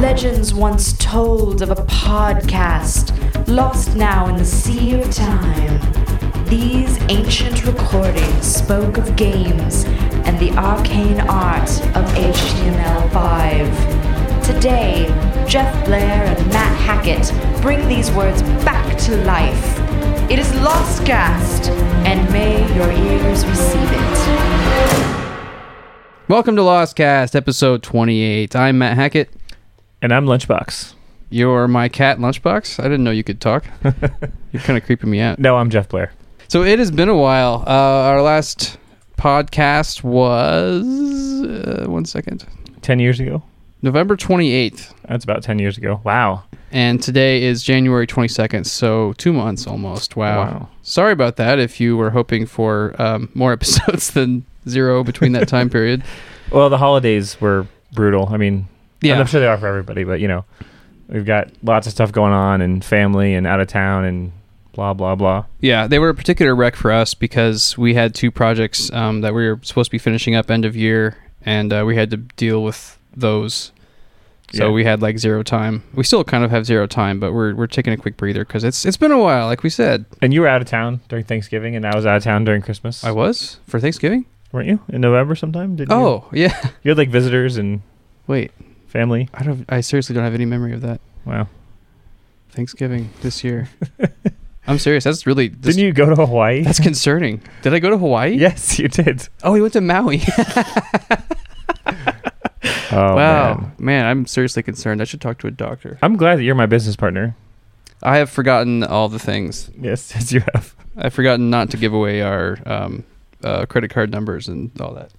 Legends once told of a podcast, lost now in the sea of time. These ancient recordings spoke of games and the arcane art of HTML5. Today, Geoff Blair and Matt Hackett bring these words back to life. It is Lostcast, and may your ears receive it. Welcome to Lostcast, episode 28. I'm Matt Hackett. And I'm Lunchbox. You're my cat, Lunchbox. I didn't know you could talk. You're kind of creeping me out. No, I'm Geoff Blair. So it has been a while. Uh, our last podcast was uh, one second, Ten years ago? November 28th, That's about ten years ago. Wow. and today is January 22nd. So two months almost. Wow. Wow. Sorry about that. If you were hoping for um, more episodes than zero between that time period. Well, the holidays were brutal. I mean, Yeah. and I'm sure they are for everybody, but you know, we've got lots of stuff going on and family and out of town and blah blah blah. Yeah, they were a particular wreck for us because we had two projects um, that we were supposed to be finishing up end of year, and uh, we had to deal with those. So Yeah. we had like zero time. We still kind of have zero time, but we're we're taking a quick breather because it's it's been a while, like we said. And you were out of town during Thanksgiving, and I was out of town during Christmas. I was for Thanksgiving. weren't you in November sometime? Did you? Oh yeah. you had like visitors and Wait, family. I don't. I seriously don't have any memory of that Wow. Thanksgiving this year. I'm serious. That's really this, Didn't you go to Hawaii? That's concerning. Did I go to Hawaii? yes, you did. Oh, we went to Maui. Oh wow, man. man, I'm seriously concerned. I should talk to a doctor. I'm glad that you're my business partner. I have forgotten all the things. Yes, yes, you have. I've forgotten not to give away our um, uh, credit card numbers and all that.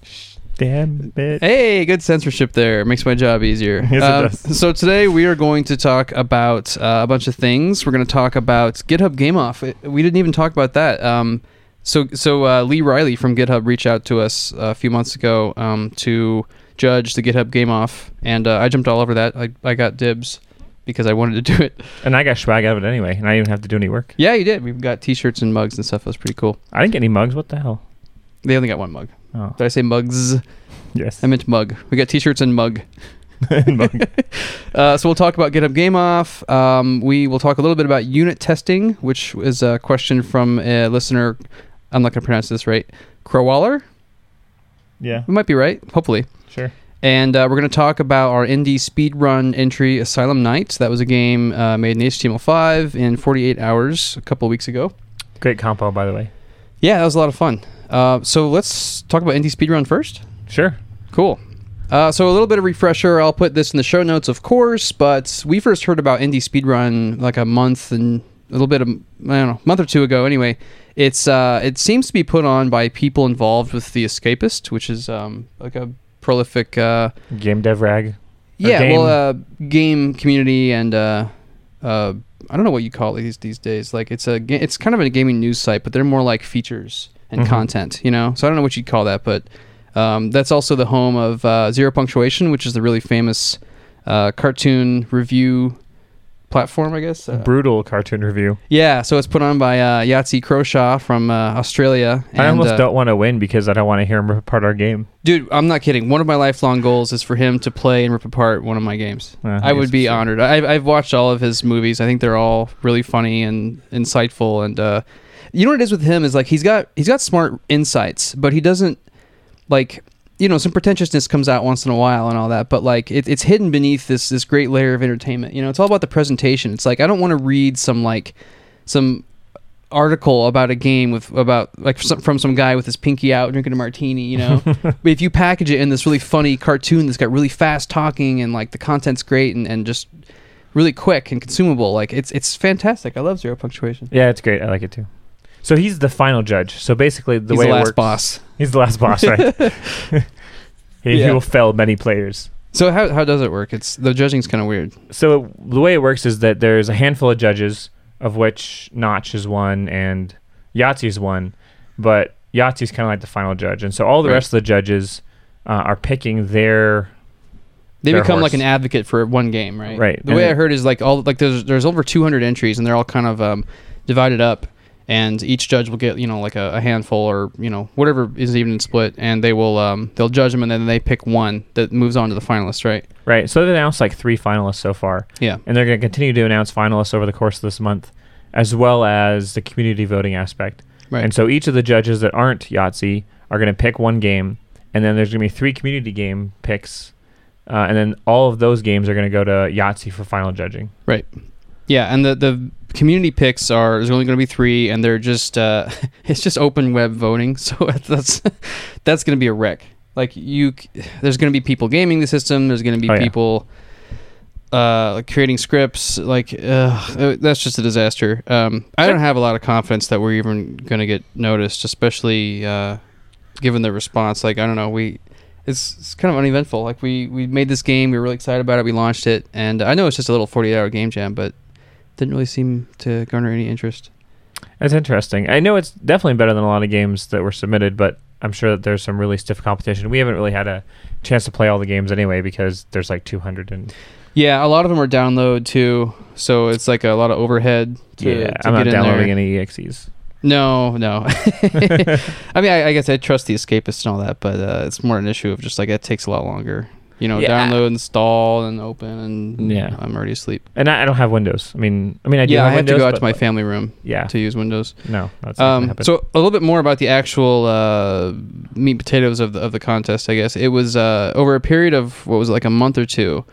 Damn it. Hey, good censorship there. Makes my job easier. Yes, it Uh, does. So today we are going to talk about uh, a bunch of things. We're going to talk about GitHub Game Off. We didn't even talk about that. Um, so so uh, Lee Reilly from GitHub reached out to us a few months ago um, to judge the GitHub Game Off, and uh, I jumped all over that. I, I got dibs because I wanted to do it. And I got swag out of it anyway, and I didn't even have to do any work. Yeah, you did. We've got T-shirts and mugs and stuff. It was pretty cool. I didn't get any mugs. What the hell? They only got one mug. Oh, Did I say mugs? yes. I meant mug. We got T-shirts and mug. Mug. Uh, so we'll talk about GitHub Game Off. Um, we will talk a little bit about unit testing, which is a question from a listener. I'm not going to pronounce this right. Crowaller? yeah, We might be right. Hopefully. sure. And uh, we're going to talk about our indie speedrun entry, Asylum Knights. That was a game uh, made in HTML5 in 48 hours a couple of weeks ago. Great compo, by the way. Yeah, that was a lot of fun. Uh, so let's talk about indie speedrun first. Sure. Cool. Uh, so a little bit of refresher. I'll put this in the show notes, of course. But we first heard about indie speedrun like a month and a little bit of I don't know, month or two ago. Anyway, it's uh, it seems to be put on by people involved with the Escapist, which is um, like a prolific uh, Game dev rag. yeah, game- well, uh, game community and uh, uh, I don't know what you call it these these days. Like it's a ga- it's kind of a gaming news site, but they're more like features and Mhm. content, you know. So I don't know what you'd call that, but um, that's also the home of uh, Zero Punctuation, which is the really famous uh, cartoon review platform, I guess. Uh, Brutal cartoon review. yeah, so it's put on by uh, Yahtzee Croshaw from uh, Australia. I almost uh, don't want to win because I don't want to hear him rip apart our game. Dude, I'm not kidding. One of my lifelong goals is for him to play and rip apart one of my games. Uh, I I would be honored. I've, I've watched all of his movies. I think they're all really funny and insightful. And uh, you know what it is with him is like he's got he's got smart insights, but he doesn't like you know some pretentiousness comes out once in a while and all that. But like it, it's hidden beneath this this great layer of entertainment. You know, it's all about the presentation. It's like I don't want to read some like some article about a game with about like from some guy with his pinky out drinking a martini you know but if you package it in this really funny cartoon that's got really fast talking and like the content's great and, and just really quick and consumable like it's it's fantastic i love zero punctuation Yeah, it's great. I like it too. So he's the final judge. So basically, the he's way the it last works, boss he's the last boss, right? he, he will fell many players. so how, how does it work it's the judging's kind of weird So the way it works is that there's a handful of judges, of which Notch is one and Yahtzee is one, but Yahtzee's kind of like the final judge, and so all the Right. rest of the judges uh, are picking their they Their become like an advocate for one game right Right. the And way i heard is like all like there's there's over 200 entries and they're all kind of um, divided up and each judge will get you know like a, a handful or you know whatever is even split, and they will um, they'll judge them, and then they pick one that moves on to the finalists, right? Right. So they've announced like three finalists so far, Yeah. and they're going to continue to announce finalists over the course of this month, as well as the community voting aspect. Right. And so each of the judges that aren't Yahtzee are going to pick one game, and then there's going to be three community game picks, uh, and then all of those games are going to go to Yahtzee for final judging. Right. Yeah, and the the community picks are there's only going to be three, and they're just uh, it's just open web voting, so that's that's going to be a wreck. Like you, there's going to be people gaming the system. There's going to be Oh, yeah. people uh, like creating scripts. Like uh, that's just a disaster. Um, I don't have a lot of confidence that we're even going to get noticed, especially uh, given the response. Like I don't know, we it's, it's kind of uneventful. Like we we made this game, we were really excited about it, we launched it, and I know it's just a little 48 hour game jam, but didn't really seem to garner any interest. That's interesting. I know it's definitely better than a lot of games that were submitted, but I'm sure that there's some really stiff competition. We haven't really had a chance to play all the games anyway because there's like 200 and Yeah, a lot of them are download too, so it's like a lot of overhead. To, yeah, to I'm not in downloading there. any exes. No, no. I mean, I, I guess I trust the escapists and all that, but uh, it's more an issue of just like it takes a lot longer. You know, Yeah. download, install, and open, and Yeah. I'm already asleep. And I, I don't have Windows. I mean, I mean, I do yeah, have I have Windows, to go out to my like, family room Yeah, to use Windows. no, that's Um, so a little bit more about the actual uh, meat potatoes of the, of the contest. I guess it was uh, over a period of what was it, like a month or two.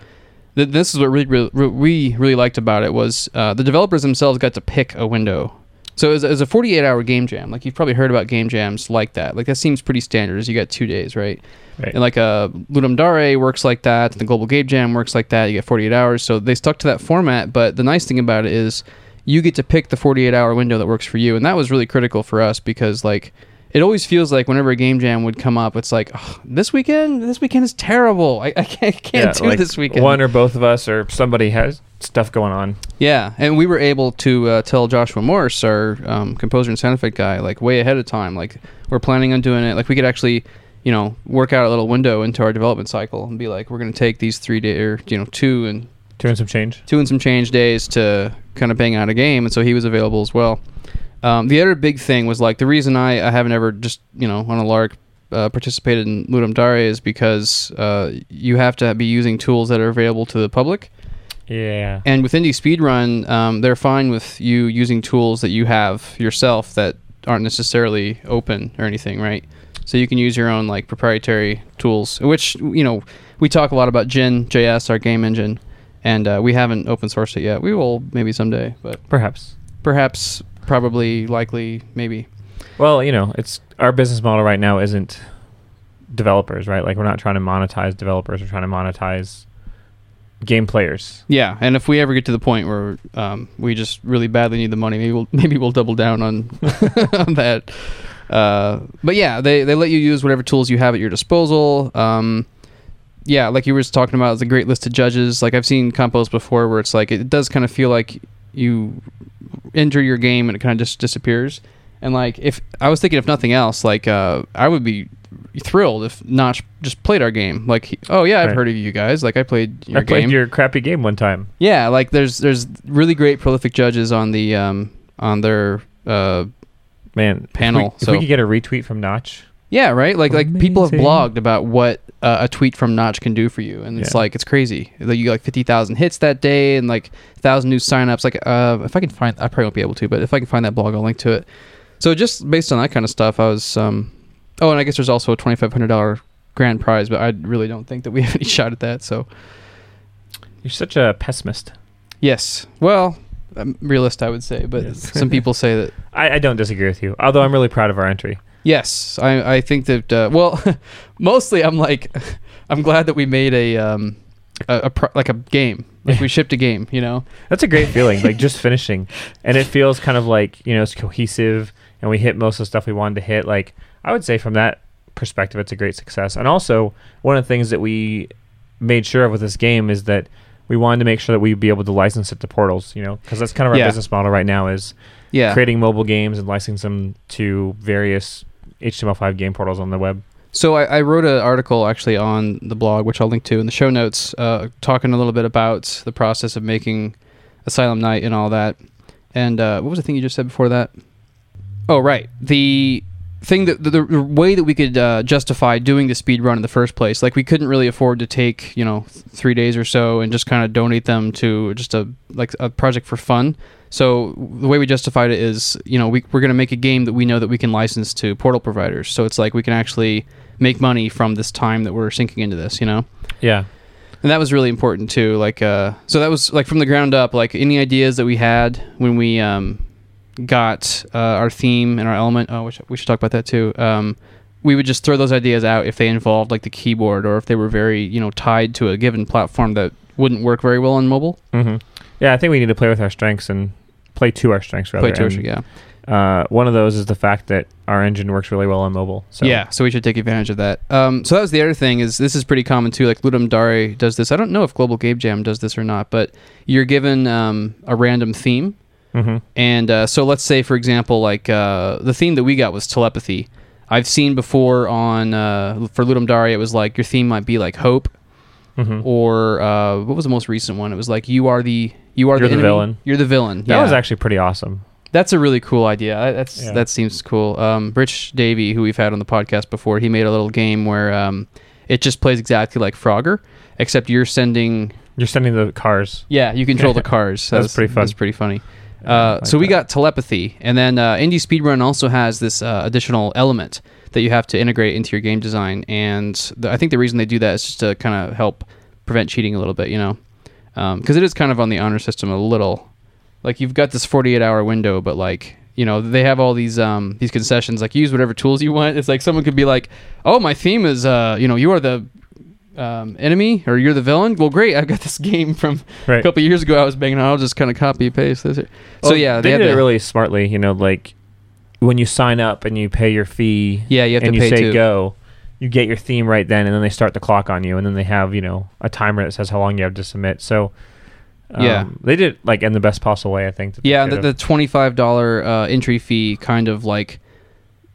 Th- This is what really, really, we really liked about it was uh, the developers themselves got to pick a window. So it was, a 48 hour game jam. Like you've probably heard about game jams like that. Like that seems pretty standard. Is you got two days, right? Right. And like uh, Ludum Dare works like that. The Global Game Jam works like that. You get 48 hours. So they stuck to that format. But the nice thing about it is you get to pick the 48 hour window that works for you. And that was really critical for us because like it always feels like whenever a game jam would come up, it's like "Ugh, this weekend. This weekend is terrible. I, I can't, can't Yeah, do like this weekend. One or both of us or somebody has stuff going on. Yeah, and we were able to uh, tell Joshua Morse, our um, composer and sound effect guy, like way ahead of time. Like we're planning on doing it. Like we could actually, you know, work out a little window into our development cycle and be like, we're going to take these three day or you know two and Doing some change. two and some change days to kind of bang out a game, and so he was available as well. Um, the other big thing was like the reason I, I haven't ever just you know on a lark uh, participated in Ludum Dare is because uh, you have to be using tools that are available to the public. Yeah. And with Indie Speedrun, um, they're fine with you using tools that you have yourself that aren't necessarily open or anything, right? So you can use your own like proprietary tools, which you know we talk a lot about Gin JS, our game engine, and uh, we haven't open sourced it yet. We will maybe someday, but Perhaps. perhaps, probably, likely, maybe. Well, you know, it's our business model right now isn't developers, right? Like we're not trying to monetize developers. We're trying to monetize game players. Yeah, and if we ever get to the point where um, we just really badly need the money, maybe we'll maybe we'll double down on on that. Uh, but yeah, they they let you use whatever tools you have at your disposal. Um, yeah, like you were just talking about, it's a great list of judges. Like I've seen compos before where it's like it does kind of feel like you enter your game and it kind of just disappears. And like if I was thinking if nothing else, like uh, I would be thrilled if Notch just played our game. Like, oh yeah, I've Right. heard of you guys. Like I played your game. I played game. your crappy game one time. Yeah, like there's there's really great prolific judges on the um on their uh Man, Panel, If we, if so- we could get a retweet from Notch, yeah right like like people have Amazing. blogged about what uh, a tweet from Notch can do for you, and it's Yeah. like it's crazy. Like you get like fifty thousand hits that day, and like thousand new signups. Like uh, if I can find, I probably won't be able to, but if I can find that blog, I'll link to it. So just based on that kind of stuff, I was um oh, and I guess there's also a twenty five hundred dollar grand prize, but I really don't think that we have any shot at that. So you're such a pessimist. yes, well. I'm realist, I would say, but Yes. some people say that I, I don't disagree with you. Although I'm really proud of our entry. Yes, I I think that uh, well, mostly I'm like I'm glad that we made a um a, a pro- like a game like we shipped a game you know That's a great feeling, like just finishing, and it feels kind of like you know it's cohesive, and we hit most of the stuff we wanted to hit. Like I would say from that perspective, it's a great success. And also one of the things that we made sure of with this game is that we wanted to make sure that we'd be able to license it to portals, you know, because that's kind of our Yeah. business model right now is yeah creating mobile games and licensing them to various HTML5 game portals on the web. so I, I wrote an article actually on the blog which I'll link to in the show notes uh, talking a little bit about the process of making Asylum Night and all that and uh, what was the thing you just said before that Oh, right. The thing that the, the way that we could uh, justify doing the speed run in the first place, like we couldn't really afford to take you know th- three days or so and just kind of donate them to just a like a project for fun. So the way we justified it is, you know, we, we're going to make a game that we know that we can license to portal providers. So it's like we can actually make money from this time that we're sinking into this, you know. Yeah. And that was really important too. Like, uh, so that was like from the ground up. Like any ideas that we had when we um, got uh, our theme and our element. Oh, we should, we should talk about that too. Um, we would just throw those ideas out if they involved like the keyboard or if they were very you know tied to a given platform that wouldn't work very well on mobile. hmm Yeah, I think we need to play with our strengths and play to our strengths rather. Play to and, yeah. Uh, one of those is the fact that our engine works really well on mobile. So Yeah, so we should take advantage of that. Um, so that was the other thing is this is pretty common too. Like Ludum Dare does this. I don't know if Global Game Jam does this or not, but you're given um, a random theme, hmm and uh, so let's say for example, like uh, the theme that we got was telepathy. I've seen before on uh, for Ludum Dare, it was like your theme might be like hope, hmm or uh, what was the most recent one? It was like you are the you are You're the enemy. villain. You're the villain. That yeah. was actually pretty awesome. That's a really cool idea. That's Yeah. that seems cool. Um, Rich Davey, who we've had on the podcast before, he made a little game where um, it just plays exactly like Frogger, except you're sending. You're sending the cars. Yeah, you control the cars. That's pretty fun. That's pretty funny. Uh, like so we that. got telepathy, and then uh, Indie Speedrun also has this uh, additional element that you have to integrate into your game design. And the, I think the reason they do that is just to kind of help prevent cheating a little bit, you know, because it is kind of on the honor system a little. Like you've got this 48 hour window, but like you know they have all these um, these concessions. Like use whatever tools you want. It's like someone could be like, oh, my theme is uh, you know you are the um, enemy or you're the villain. Well, great, I've got this game from Right. a couple years ago I was banging on. I'll just kind of copy and paste this. here. So Well, yeah, they, have did it the- really smartly. You know, like when you sign up and you pay your fee, Yeah, you have and to you say too. go, you get your theme right then, and then they start the clock on you, and then they have you know a timer that says how long you have to submit. So. Um, Yeah. they did it like in the best possible way. I think. Yeah, the, the twenty five dollar uh, entry fee kind of like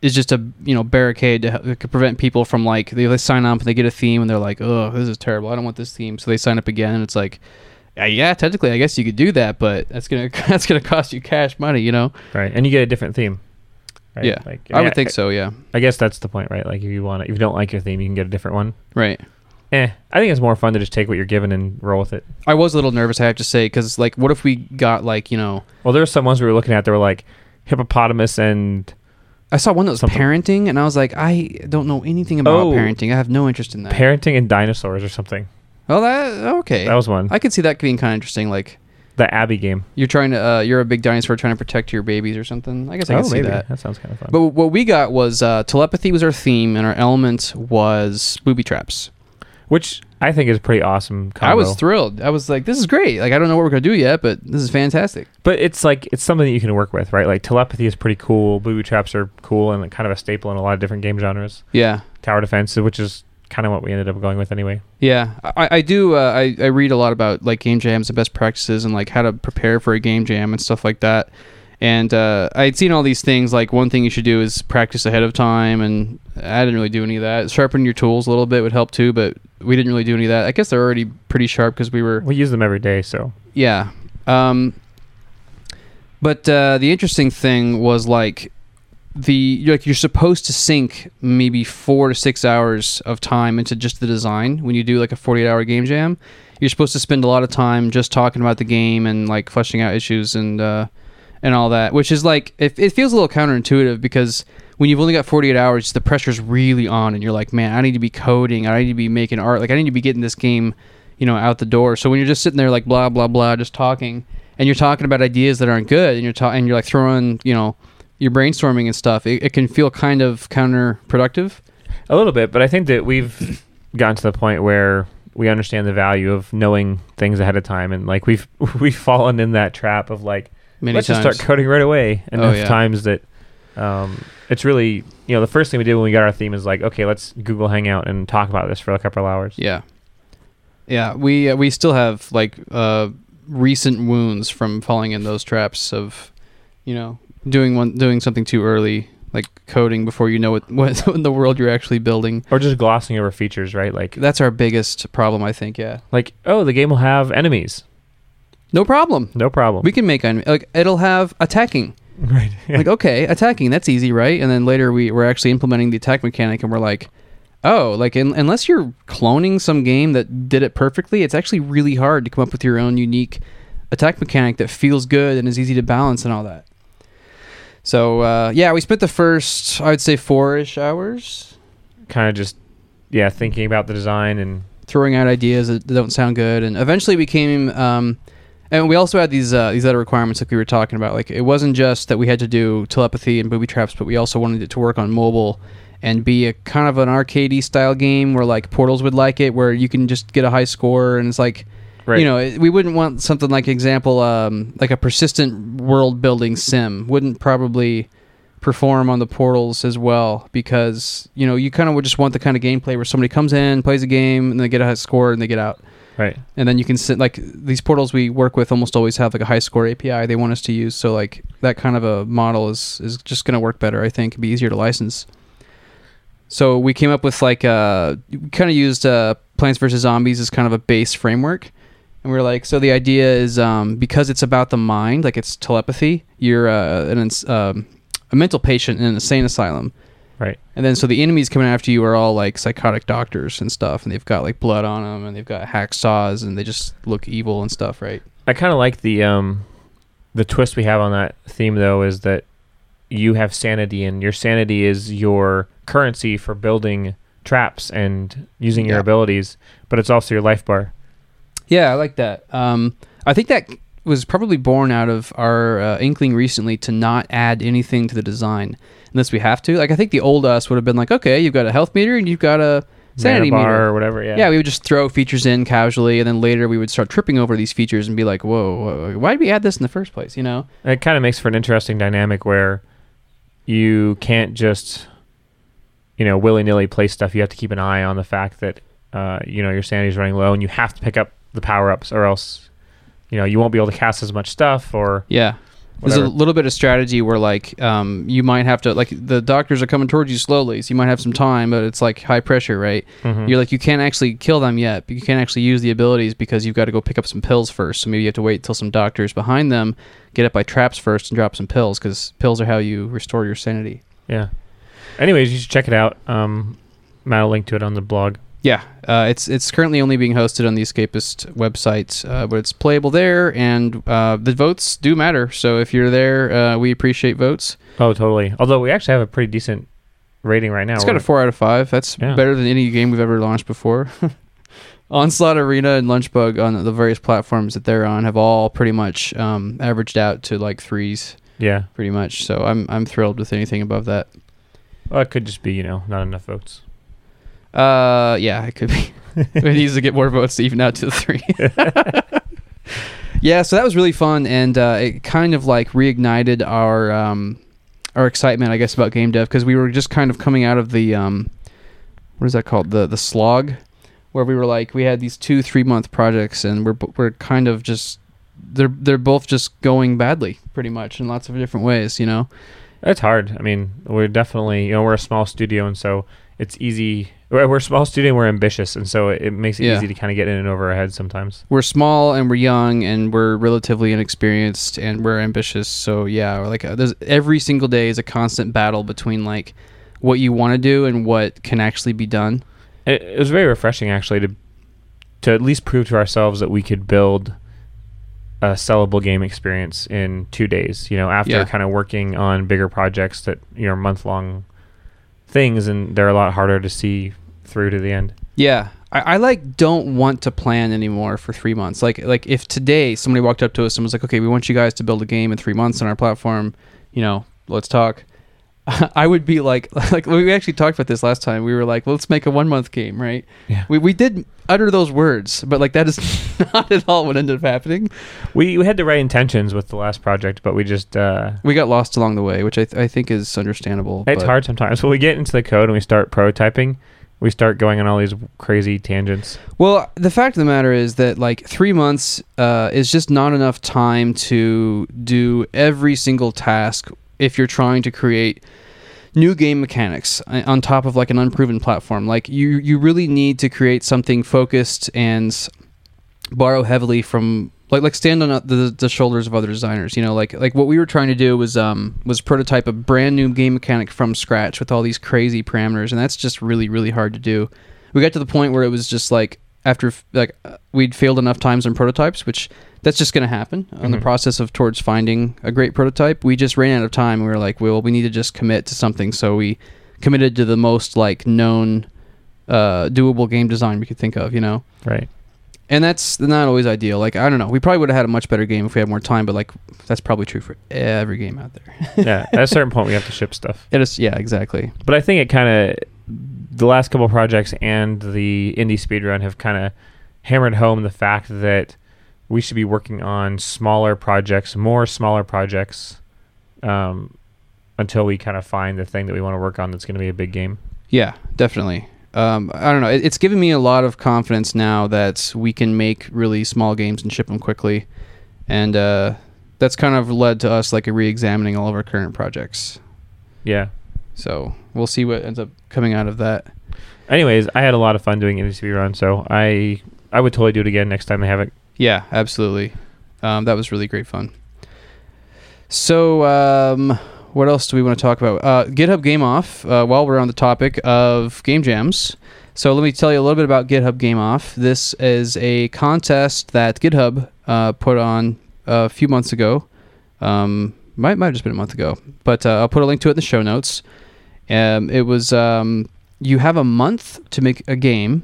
is just a you know barricade to, h- to prevent people from like they, they sign up and they get a theme and they're like oh this is terrible I don't want this theme so they sign up again and it's like yeah, yeah technically I guess you could do that but that's gonna that's gonna cost you cash money you know right, and you get a different theme. Right? yeah like, I would think so yeah I guess that's the point, right? Like if you want, if you don't like your theme, you can get a different one. right Eh, I think it's more fun to just take what you're given and roll with it. I was a little nervous I have to say because like what if we got like you know Well, there were some ones we were looking at that were like hippopotamus and I saw one that was Something- parenting and I was like I don't know anything about Oh. parenting I have no interest in that parenting and dinosaurs or something. oh that okay That was one. I could see that being kind of interesting like the Abby game. You're trying to. Uh, you're a big dinosaur trying to protect your babies or something. I guess I can oh, see that. that sounds kind of fun. But what we got was uh, telepathy was our theme, and our element was booby traps. Which I think is pretty awesome. Combo. I was thrilled. I was like, "This is great!" Like, I don't know what we're gonna do yet, but this is fantastic. but it's like it's something that you can work with, right? Like telepathy is pretty cool. Booby traps are cool and kind of a staple in a lot of different game genres. Yeah, Tower defense, which is kind of what we ended up going with anyway. yeah. I, I do. Uh, I I read a lot about like game jams and best practices and like how to prepare for a game jam and stuff like that. And uh, I'd seen all these things. Like one thing you should do is practice ahead of time, and I didn't really do any of that. Sharpen your tools a little bit would help too, but we didn't really do any of that. I guess they're already pretty sharp because we were We use them every day, so yeah. Um, but uh, the interesting thing was like the you're, like you're supposed to sink maybe four to six hours of time into just the design when you do like a 48 hour game jam. You're supposed to spend a lot of time just talking about the game and like fleshing out issues and uh, and all that, which is like it, it feels a little counterintuitive because when you've only got 48 hours, the pressure's really on, and you're like, man, I need to be coding, I need to be making art, like I need to be getting this game, you know, out the door. So when you're just sitting there like blah blah blah, just talking, and you're talking about ideas that aren't good, and you're ta- and you're like throwing, you know, you're brainstorming and stuff, it, it can feel kind of counterproductive. a little bit. But I think that we've gotten to the point where we understand the value of knowing things ahead of time, and like we've we've fallen in that trap of like Many let's times. just start coding right away. Oh, Enough yeah. times that um, it's really you know the first thing we did when we got our theme is like okay let's Google Hangout and talk about this for a couple hours. Yeah, yeah. We uh, we still have like uh, recent wounds from falling in those traps of, you know, doing one doing something too early, like coding before you know what what in the world you're actually building. Or just glossing over features, right? Like That's our biggest problem, I think. Yeah, like oh the game will have enemies, no problem. no problem. We can make en- like it'll have attacking. Right. like okay attacking that's easy right and then later we were actually implementing the attack mechanic and we're like oh like in, unless you're cloning some game that did it perfectly it's actually really hard to come up with your own unique attack mechanic that feels good and is easy to balance and all that so uh, yeah we spent the first i'd say four-ish hours kind of just yeah thinking about the design and throwing out ideas that don't sound good and eventually we came um, and we also had these uh, these other requirements like we were talking about like it wasn't just that we had to do telepathy and booby traps but we also wanted it to work on mobile and be a kind of an arcadey style game where like portals would like it where you can just get a high score and it's like right. you know it, we wouldn't want something like example um, like a persistent world building sim wouldn't probably perform on the portals as well because you know you kind of would just want the kind of gameplay where somebody comes in plays a game and they get a high score and they get out right. and then you can sit like these portals we work with almost always have like a high score API they want us to use. So like that kind of a model is is just going to work better I think. It'd be easier to license. So we came up with like uh kind of used uh Plants vs Zombies as kind of a base framework. And we are like so the idea is um because it's about the mind like it's telepathy you're uh, an um, a mental patient in an insane asylum Right. and then so the enemies coming after you are all like psychotic doctors and stuff, and they've got like blood on them, and they've got hacksaws, and they just look evil and stuff, right? I kind of like the um the twist we have on that theme though is that you have sanity and your sanity is your currency for building traps and using your Yeah. abilities, but it's also your life bar. Yeah, I like that. Um, I think that was probably born out of our uh, inkling recently to not add anything to the design unless we have to. Like I think the old us would have been like, okay, you've got a health meter and you've got a sanity bar meter. or whatever. Yeah. Yeah, we would just throw features in casually, and then later we would start tripping over these features and be like, "Whoa, whoa why did we add this in the first place?" You know? It kind of makes for an interesting dynamic where you can't just, you know, willy nilly place stuff. You have to keep an eye on the fact that, uh, you know, your sanity's running low and you have to pick up the power ups or else, you know, you won't be able to cast as much stuff or Yeah. There's a little bit of strategy where like um, you might have to like the doctors are coming towards you slowly, so you might have some time, but it's like high pressure, right? Mhm. You're like you can't actually kill them yet, but you can't actually use the abilities because you've got to go pick up some pills first. So maybe you have to wait till some doctors behind them get it by traps first and drop some pills because pills are how you restore your sanity. Yeah. Anyways, you should check it out. Um, Matt will link to it on the blog. Yeah, uh, it's it's currently only being hosted on the Escapist website, uh, but it's playable there, and uh, the votes do matter. So if you're there, uh, we appreciate votes. Oh, totally. Although we actually have a pretty decent rating right now. It's got a four out of five. That's Yeah. better than any game we've ever launched before. Onslaught Arena and Lunchbug on the various platforms that they're on have all pretty much um, averaged out to like threes, yeah. pretty much. So I'm I'm thrilled with anything above that. Well, it could just be, you know, not enough votes. Uh, yeah, it could be. it needs to get more votes to even out to the three. yeah, so that was really fun, and uh, it kind of like reignited our um, our excitement, I guess, about game dev because we were just kind of coming out of the um, what is that called the the slog, where we were like we had these two three month projects, and we're we're kind of just they're they're both just going badly, pretty much in lots of different ways, you know. It's hard. I mean, we're definitely, you know, we're a small studio, and so it's easy. We're, we're a small studio, and we're ambitious, and so it, it makes it Yeah. easy to kind of get in and over our heads sometimes. we're small and we're young and we're relatively inexperienced and we're ambitious. So yeah, we're like uh, there's every single day is a constant battle between like what you want to do and what can actually be done. It, it was very refreshing, actually, to to at least prove to ourselves that we could build a sellable game experience in two days. You know, after Yeah. kind of working on bigger projects that you know month long things, and they're a lot harder to see through to the end. Yeah. I, I like don't want to plan anymore for three months. Like like if today somebody walked up to us and was like, Okay, we want you guys to build a game in three months on our platform, you know, let's talk. I would be like like we actually talked about this last time. We were like, well, let's make a one month game, right? Yeah. We we did utter those words, but like that is not at all what ended up happening. We we had the right intentions with the last project, but we just uh, We got lost along the way, which I, th- I think is understandable. it's hard sometimes. When we get into the code and we start prototyping, we start going on all these crazy tangents. Well, the fact of the matter is that like three months uh, is just not enough time to do every single task if you're trying to create new game mechanics uh, on top of like an unproven platform. Like you, you really need to create something focused and borrow heavily from like like stand on the, the shoulders of other designers. You know, like like what we were trying to do was um was prototype a brand new game mechanic from scratch with all these crazy parameters, and that's just really really hard to do. We got to the point where it was just like after like uh, we'd failed enough times on prototypes, which that's just going to happen on the process of towards finding a great prototype. We just ran out of time. and We were like, well, we need to just commit to something, so we committed to the most like known uh, doable game design we could think of. You know Right. And that's not always ideal. Like I don't know, we probably would have had a much better game if we had more time, but like that's probably true for every game out there. yeah. At a certain point, we have to ship stuff. It is, yeah, exactly. But I think it kind of the last couple projects and the indie speedrun have kind of hammered home the fact that we should be working on smaller projects, more smaller projects, um, until we kind of find the thing that we want to work on that's going to be a big game. Yeah, definitely. Um, I don't know. It, it's given me a lot of confidence now that we can make really small games and ship them quickly, and uh, that's kind of led to us like re-examining all of our current projects. Yeah. So we'll see what ends up coming out of that. Anyways, I had a lot of fun doing indie Run, so I I would totally do it again next time I have it. Yeah, absolutely. Um, that was really great fun. So, um, what else do we want to talk about? Uh, GitHub Game Off. Uh, while we're on the topic of game jams, so let me tell you a little bit about GitHub Game Off. This is a contest that GitHub uh, put on a few months ago. Um, might might have just been a month ago, but uh, I'll put a link to it in the show notes. Um, it was um, you have a month to make a game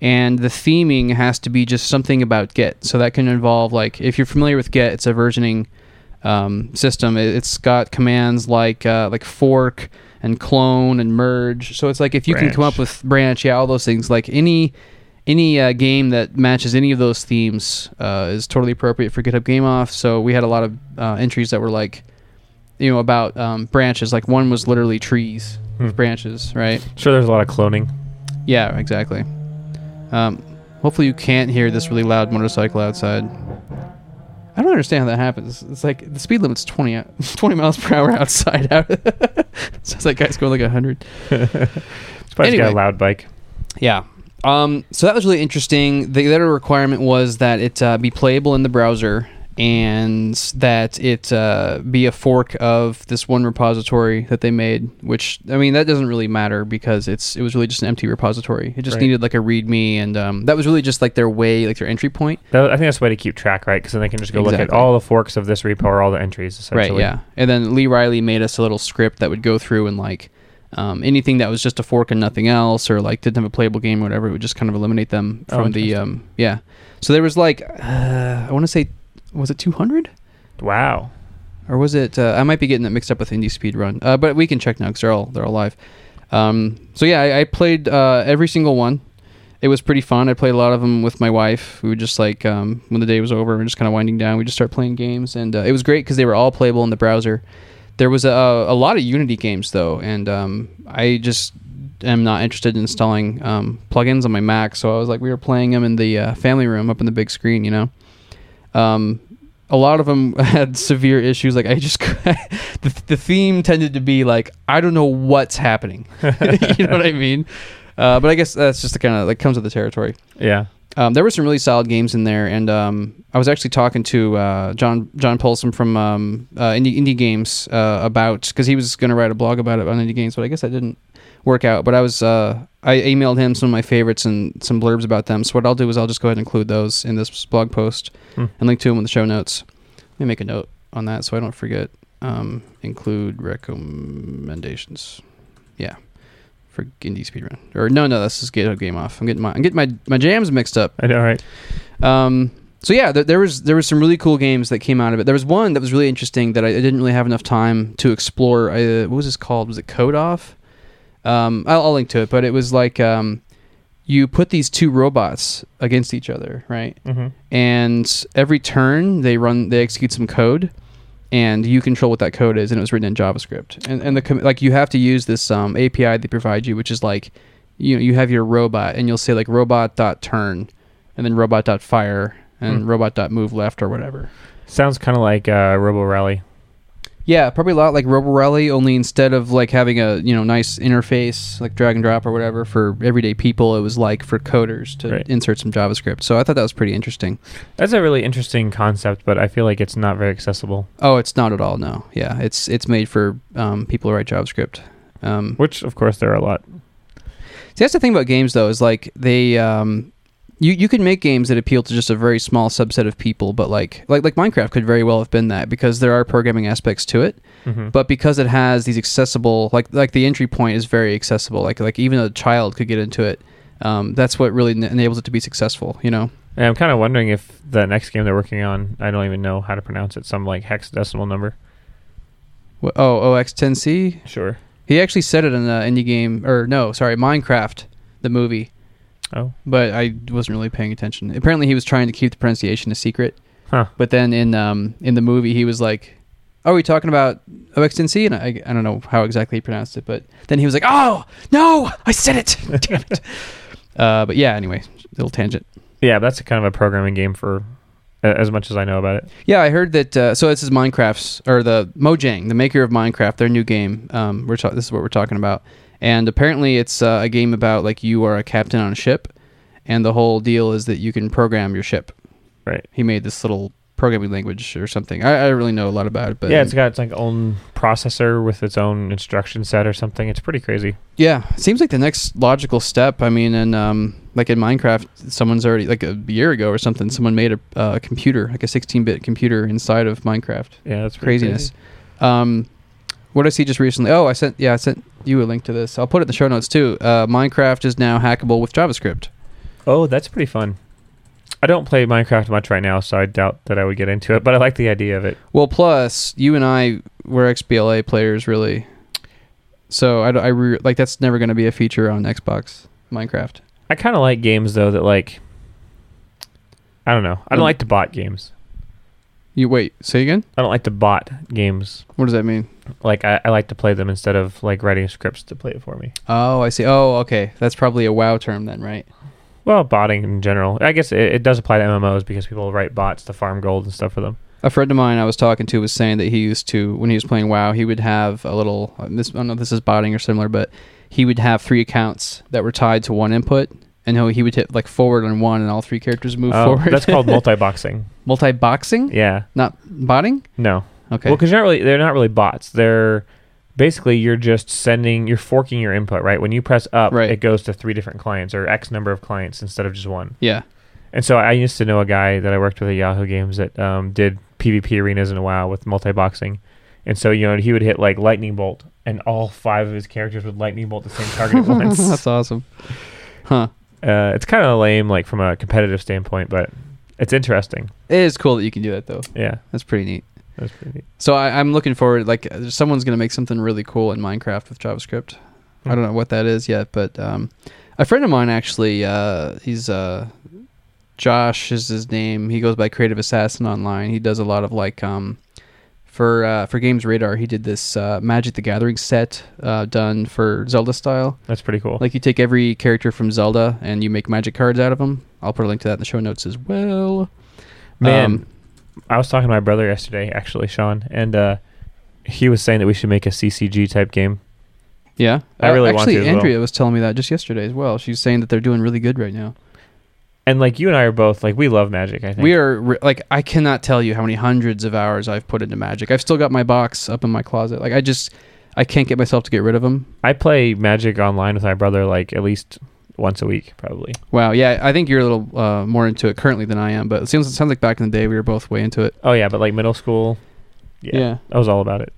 and the theming has to be just something about Git. So that can involve like if you're familiar with Git, it's a versioning um, system. It, it's got commands like uh, like fork and clone and merge. So it's like if you can come up with branch, yeah, all those things. Like any any uh, game that matches any of those themes uh, is totally appropriate for GitHub Game Off. So we had a lot of uh, entries that were like, you know, about um, branches. Like one was literally trees Hmm. with branches, right? Sure, there's a lot of cloning. Yeah, exactly. Um, hopefully, you can't hear this really loud motorcycle outside. I don't understand how that happens. It's like the speed limit's 20, out- 20 miles per hour outside. Sounds like guy's going like 100. It's probably just got a loud bike. Yeah. Um, so that was really interesting. The other requirement was that it uh, be playable in the browser and that it uh, be a fork of this one repository that they made. Which I mean, that doesn't really matter because it's it was really just an empty repository. It just Right. needed like a README, and um, that was really just like their way, like their entry point. That, I think that's the way to keep track, right? Because then they can just go look at all the forks of this repo or all the entries, essentially. Right. Yeah. And then Lee Reilly made us a little script that would go through and like. Um, anything that was just a fork and nothing else, or like didn't have a playable game or whatever, it would just kind of eliminate them Oh, from the um, yeah. So there was like uh, I want to say was it 200 Wow. or was it uh, I might be getting that mixed up with Indie Speedrun, uh, but we can check now because they're all they're all live. Um, so yeah, I, I played uh, every single one. It was pretty fun. I played a lot of them with my wife. We would just like um, when the day was over, we are just kind of winding down. We just start playing games, and uh, it was great because they were all playable in the browser. There was a, a lot of Unity games though, and um, I just am not interested in installing um, plugins on my Mac. So I was like, we were playing them in the uh, family room up in the big screen, you know. Um, a lot of them had severe issues. Like I just, the, the theme tended to be like, I don't know what's happening. you know what I mean? Uh, but I guess that's just the kind of like comes with the territory. Yeah. Um, there were some really solid games in there, and um, I was actually talking to uh, John John Polson from um, uh, Indie, Indie Games uh, about because he was going to write a blog about it on Indie Games, but I guess I didn't work out. But I was uh, I emailed him some of my favorites and some blurbs about them. So what I'll do is I'll just go ahead and include those in this blog post Hmm. and link to them in the show notes. Let me make a note on that so I don't forget. Um, include recommendations. Yeah. For Indie Speedrun. Or no, no, that's just GitHub Game Off. I'm getting my I'm getting my, my jams mixed up. I know, right? Um, so yeah, there, there was there was some really cool games that came out of it. There was one that was really interesting that I, I didn't really have enough time to explore. I, what was this called? Was it Code Off? Um, I'll, I'll link to it, but it was like um, you put these two robots against each other, right? Mm-hmm. And every turn they run, they execute some code, and you control what that code is, and it was written in JavaScript. And and the com- like you have to use this um, API they provide you, which is like you know you have your robot, and you'll say like robot dot turn, and then robot dot fire, and Hmm. robot dot move left or whatever. Sounds kind of like uh, Robo Rally. Yeah, probably a lot like Roborally, only instead of like having a you know nice interface like drag and drop or whatever for everyday people, it was like for coders to Right. insert some JavaScript. So I thought that was pretty interesting. That's a really interesting concept, but I feel like it's not very accessible. Oh, it's not at all. No, yeah, it's it's made for um, people who write JavaScript. Um, Which, of course, there are a lot. See, that's the thing about games, though, is like they, um, you you can make games that appeal to just a very small subset of people, but like like like Minecraft could very well have been that because there are programming aspects to it, Mhm. but because it has these accessible, like like the entry point is very accessible, like like even a child could get into it. Um, that's what really en- enables it to be successful, you know. And I'm kind of wondering if the next game they're working on, I don't even know how to pronounce it, some like hexadecimal number. Wh- Oh, OX10C. Sure. He actually said it in the indie game, or no, sorry, Minecraft, the movie. Oh. but I wasn't really paying attention. Apparently, he was trying to keep the pronunciation a secret. Huh. But then in um in the movie, he was like, "Oh, are we talking about OXNC?" And I I don't know how exactly he pronounced it, but then he was like, "Oh no, I said it! Damn it!" Uh, but yeah, anyway, little tangent. Yeah, that's a kind of a programming game for as much as I know about it. Yeah, I heard that. Uh, so this is Minecraft's or the Mojang, the maker of Minecraft, their new game. Um, we're ta- this is what we're talking about, and apparently it's uh, a game about like you are a captain on a ship, and the whole deal is that you can program your ship. Right. He made this little programming language or something. I, I don't really know a lot about it, but yeah, it's got its like own processor with its own instruction set or something. It's pretty crazy. yeah, it seems like the next logical step. I mean, and um, like in Minecraft, someone's already like a year ago or something. Someone made a uh, computer, like a 16-bit computer inside of Minecraft. Yeah, that's craziness. crazy. Um, what did I see just recently? Oh, I sent yeah, I sent you a link to this. I'll put it in the show notes too. Uh, Minecraft is now hackable with JavaScript. Oh, that's pretty fun. I don't play Minecraft much right now, so I doubt that I would get into it. But I like the idea of it. Well, plus you and I were XBLA players, really. So I, re- like that's never going to be a feature on Xbox Minecraft. I kind of like games though that like. I don't know. I don't Mm. like to bot games. You wait, say again. I don't like to bot games. What does that mean? Like I, I like to play them instead of like writing scripts to play it for me. Oh, I see. Oh, okay. That's probably a WoW term then, right? Well, botting in general. I guess it, it does apply to MMOs because people write bots to farm gold and stuff for them. A friend of mine I was talking to was saying that he used to, when he was playing WoW, he would have a little. uh, This I don't know if this is botting or similar, but he would have three accounts that were tied to one input, and he he would hit like forward on one, and all three characters move Oh, forward. that's called multi-boxing. multi-boxing, Yeah. not botting. No. Okay. Well, because you're not really, they're not really bots. They're basically you're just sending, you're forking your input, right? When you press up, Right. it goes to three different clients or X number of clients instead of just one. yeah. And so I used to know a guy that I worked with at Yahoo Games that um, did PvP arenas in a WoW with multi-boxing. And so, you know, he would hit like lightning bolt and all five of his characters would lightning bolt the same target at once. that's awesome. Huh. Uh, it's kind of lame, like from a competitive standpoint, but it's interesting. It is cool that you can do that though. Yeah, That's pretty neat. that's pretty neat. So I, I'm looking forward. Like uh, someone's gonna make something really cool in Minecraft with JavaScript. I don't know what that is yet, but um, a friend of mine actually, uh, he's uh, Josh is his name. He goes by Creative Assassin online. He does a lot of like um, for uh, for Games Radar. He did this uh, Magic the Gathering set uh, done for Zelda style. That's pretty cool. Like you take every character from Zelda and you make magic cards out of them. I'll put a link to that in the show notes as well. Man, Um, I was talking to my brother yesterday, actually, Sean, and uh, he was saying that we should make a CCG type game. Yeah, I really want actually to well. Andrea was telling me that just yesterday as well. She's saying that they're doing really good right now. And like you and I are both like we love Magic. I think We are re- like I cannot tell you how many hundreds of hours I've put into Magic. I've still got my box up in my closet. Like I just I can't get myself to get rid of them. I play Magic online with my brother like at least once a week, probably. Wow, yeah, I think you're a little uh, more into it currently than I am, but it seems it sounds like back in the day we were both way into it. Oh yeah, but like middle school, yeah, Yeah. I was all about it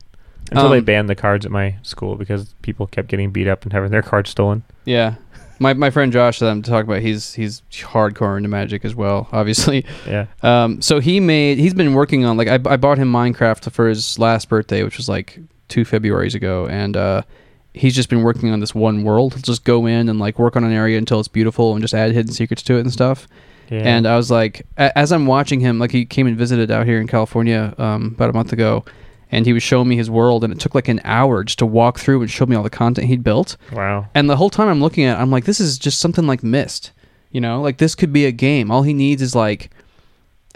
until they Um, banned the cards at my school because people kept getting beat up and having their cards stolen. Yeah. My, my friend Josh that I'm talking about, he's he's hardcore into Magic as well, obviously. Yeah, Um, so he made he's been working on like I, I bought him Minecraft for his last birthday, which was like two Februarys ago, and uh, he's just been working on this one world. He'll just go in and like work on an area until it's beautiful and just add hidden secrets to it and stuff. yeah. And I was like, a- as I'm watching him, like he came and visited out here in California um, about a month ago, and he was showing me his world, and it took like an hour just to walk through and show me all the content he'd built. wow, And the whole time I'm looking at, it, I'm like, this is just something like Myst. You know, like this could be a game. All he needs is like,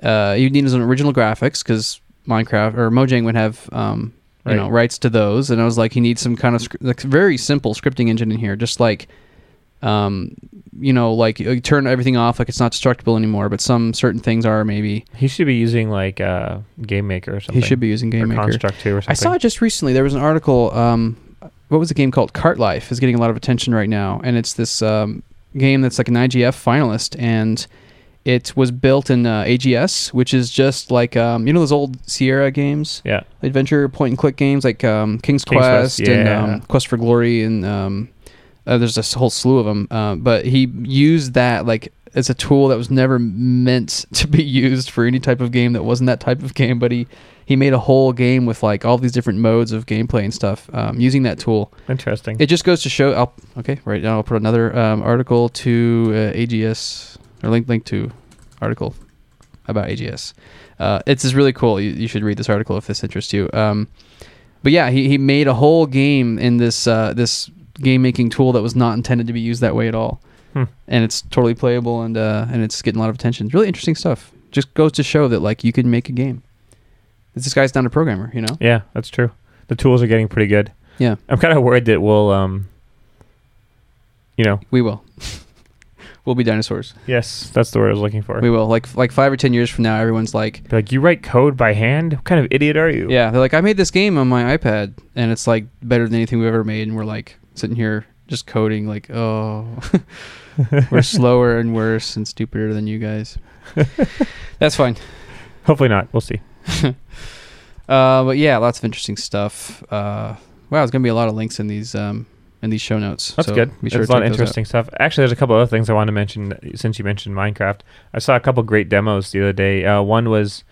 uh, you need his own original graphics because Minecraft or Mojang would have um, you know rights to those, and I was like, he needs some kind of sc- like very simple scripting engine in here, just like, um, you know, like you turn everything off, like it's not destructible anymore, but some certain things are maybe. He should be using like uh, Game Maker or something. He should be using or Game Maker. Construct 2 or something. I saw just recently. There was an article. Um, what was the game called? Cart Life is getting a lot of attention right now, and it's this um, game that's like an IGF finalist, and it was built in uh, AGS, which is just like um, you know those old Sierra games, Yeah. adventure point and click games like um, King's, King's Quest Quest, and um, Quest for Glory, and um, uh, there's a whole slew of them. Uh, but he used that like as a tool that was never meant to be used for any type of game that wasn't that type of game. But he he made a whole game with like all these different modes of gameplay and stuff um, using that tool. Interesting. It just goes to show. I'll, okay, right now I'll put another um, article to uh, AGS or link link to article about AGS. Uh, it's just really cool. You, you should read this article if this interests you. Um, but yeah, he, he made a whole game in this uh, this game making tool that was not intended to be used that way at all, Hmm. and it's totally playable and uh, and it's getting a lot of attention. It's really interesting stuff. Just goes to show that like you can make a game. This guy's not a programmer, you know. yeah, that's true. The tools are getting pretty good. Yeah, I'm kind of worried that we'll, um, you know, we will. we'll be dinosaurs. yes, that's the word I was looking for. We will. Like like five or ten years from now, everyone's like, Be like, you write code by hand? What kind of idiot are you? yeah, they're like, I made this game on my iPad, and it's like better than anything we've ever made, and we're like sitting here just coding, like, oh, we're slower and worse and stupider than you guys. That's fine. Hopefully not. We'll see. Uh, but yeah, lots of interesting stuff. Uh, wow, there's gonna be a lot of links in these um in these show notes. That's so good. Be sure There's to a lot of interesting stuff. Actually, there's a couple other things I want to mention since you mentioned Minecraft. I saw a couple great demos the other day. Uh, one was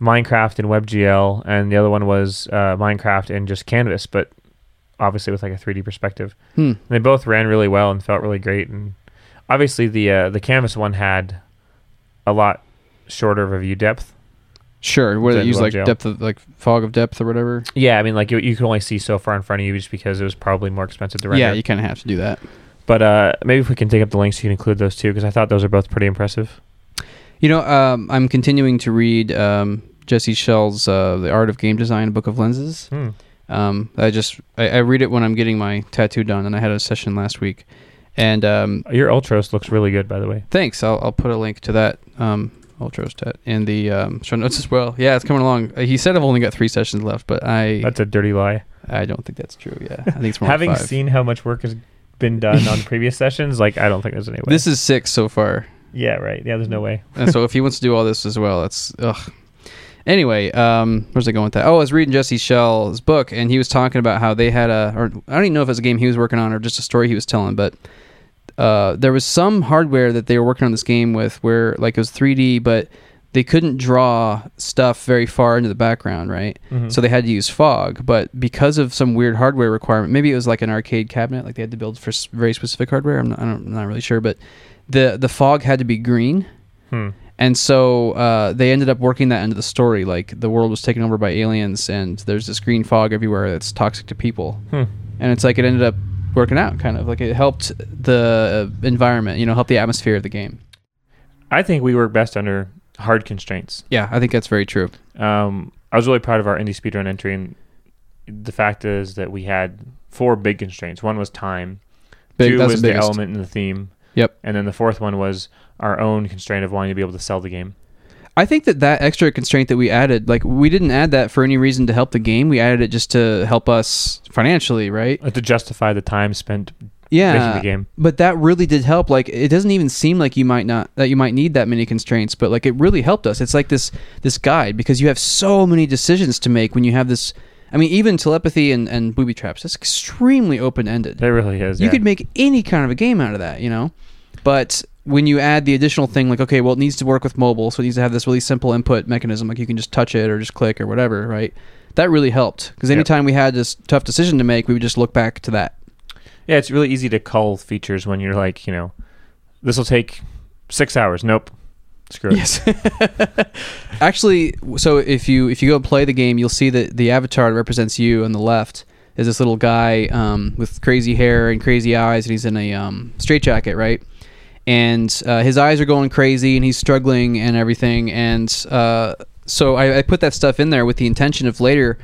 Minecraft in WebGL, and the other one was uh, Minecraft in just Canvas, but obviously with like a 3D perspective. Hmm. They both ran really well and felt really great. And obviously, the uh, the Canvas one had a lot shorter of a view depth. Sure. Where they use like WebGL. depth of like fog of depth or whatever. Yeah, I mean, like you, you could only see so far in front of you just because it was probably more expensive to render. Yeah, you kind of have to do that. But uh, maybe if we can take up the links, you can include those too because I thought those are both pretty impressive. You know, um, I'm continuing to read um, Jesse Schell's uh, "The Art of Game Design: Book of Lenses." Hmm. Um, I just I, I read it when I'm getting my tattoo done, and I had a session last week. And um, Your Ultros looks really good, by the way. thanks, I'll I'll put a link to that um, Ultrostat in the um, show notes as well. Yeah, it's coming along. Uh, He said I've only got three sessions left, but I That's a dirty lie. I don't think that's true. Yeah, I think it's more Having seen how much work has been done on previous sessions, like I don't think there's any way. This is six so far. yeah, right. Yeah, there's no way. and so if he wants to do all this as well, that's ugh. Anyway, um, where's I going with that? Oh, I was reading Jesse Schell's book, and he was talking about how they had a, or I don't even know if it was a game he was working on or just a story he was telling, but uh, there was some hardware that they were working on this game with where like it was 3D, but they couldn't draw stuff very far into the background, right? Mhm. So they had to use fog, but because of some weird hardware requirement, maybe it was like an arcade cabinet, like they had to build for very specific hardware. I'm not, I'm not really sure, but the the fog had to be green, Hmm. And so uh, they ended up working that into the story. Like the world was taken over by aliens, and there's this green fog everywhere that's toxic to people. Hmm. And it's like it ended up working out, kind of like it helped the environment, you know, help the atmosphere of the game. I think we work best under hard constraints. Yeah, I think that's very true. Um, I was really proud of our indie speedrun entry, and the fact is that we had four big constraints. One was time. Big, Two that's was the the biggest. element in the theme. Yep. And then the fourth one was our own constraint of wanting to be able to sell the game. I think that that extra constraint that we added, like we didn't add that for any reason to help the game. We added it just to help us financially, right? Uh, to justify the time spent Yeah. making the game. But that really did help. Like it doesn't even seem like you might not that you might need that many constraints, but like it really helped us. It's like this this guide because you have so many decisions to make when you have this I mean, even telepathy and, and booby traps, that's extremely open ended. It really is. You yeah. could make any kind of a game out of that, you know? But when you add the additional thing, like, okay, well, it needs to work with mobile, so it needs to have this really simple input mechanism, like you can just touch it or just click or whatever, right? That really helped. Because Yep. anytime we had this tough decision to make, we would just look back to that. Yeah, it's really easy to cull features when you're like, you know, this will take six hours. Nope. Screw it. Yes. Actually, so if you if you go play the game, you'll see that the avatar that represents you on the left is this little guy um, with crazy hair and crazy eyes, and he's in a um, straitjacket, right? And uh, his eyes are going crazy, and he's struggling and everything. And uh, so I, I put that stuff in there with the intention of later.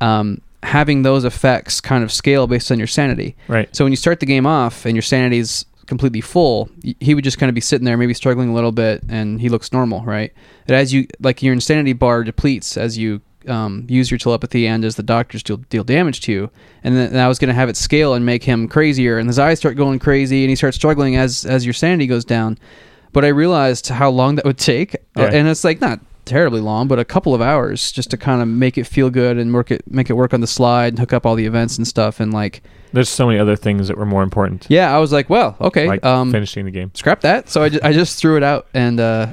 Um, having those effects kind of scale based on your sanity. Right. So when you start the game off and your sanity's completely full, he would just kind of be sitting there, maybe struggling a little bit, and he looks normal, right? But as you like, your insanity bar depletes as you um, use your telepathy and as the doctors deal, deal damage to you, and then and I was going to have it scale and make him crazier, and his eyes start going crazy, and he starts struggling as as your sanity goes down. But I realized how long that would take, uh, Yeah. and it's like not terribly long, but a couple of hours just to kind of make it feel good and work it, make it work on the slide, and hook up all the events and stuff, and like. There's so many other things that were more important. Yeah, I was like, well, okay, Like um, finishing the game. scrap that. So I just, I just threw it out, and uh,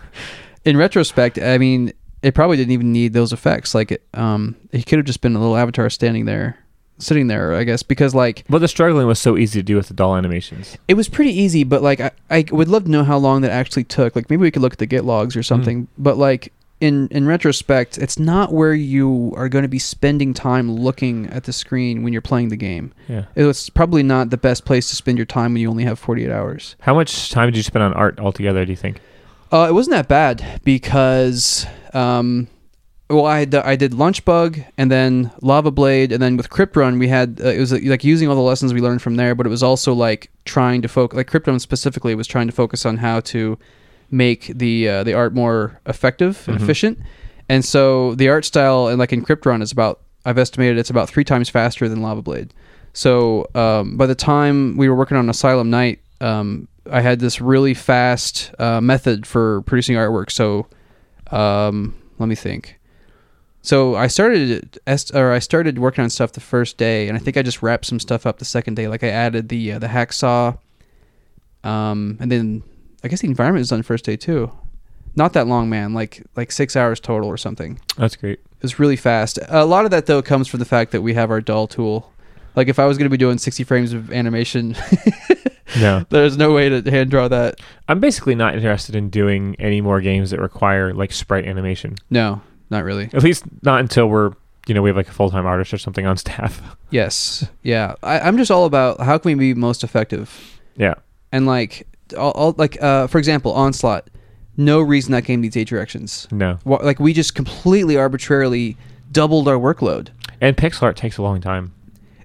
in retrospect, I mean, it probably didn't even need those effects. Like, it, um, it could have just been a little avatar standing there, sitting there, I guess, because like But the struggling was so easy to do with the doll animations. it was pretty easy. But like, I, I would love to know how long that actually took. Like, maybe we could look at the Git logs or something. But like. In, in retrospect, it's not where you are going to be spending time looking at the screen when you're playing the game. Yeah. It's probably not the best place to spend your time when you only have 48 hours. How much time did you spend on art altogether? Do you think? Uh, it wasn't that bad because, um, well, I had, I did Lunchbug and then Lava Blade and then with Crypt Run we had uh, it was uh, like using all the lessons we learned from there, but it was also like trying to focus like Crypt Run specifically was trying to focus on how to make the uh, the art more effective and Mhm. efficient, and so the art style and like in Crypt Run is about I've estimated it's about three times faster than Lava Blade. So um, by the time we were working on Asylum Night, um, I had this really fast uh, method for producing artwork. So um, let me think. So I started or I started working on stuff the first day, and I think I just wrapped some stuff up the second day. Like I added the uh, the hacksaw, um, and then I guess the environment was done first day too. Not that long, man. Like like six hours total or something. That's great. It was really fast. A lot of that though comes from the fact that we have our doll tool. Like if I was going to be doing 60 frames of animation, No. there's no way to hand draw that. I'm basically not interested in doing any more games that require like sprite animation. No, not really. At least not until we're you know we have like a full time artist or something on staff. Yes. Yeah. I, I'm just all about how can we be most effective yeah. and like all, all like uh for example onslaught. No reason that game needs eight directions. No. Wha- Like we just completely arbitrarily doubled our workload. And pixel art takes a long time.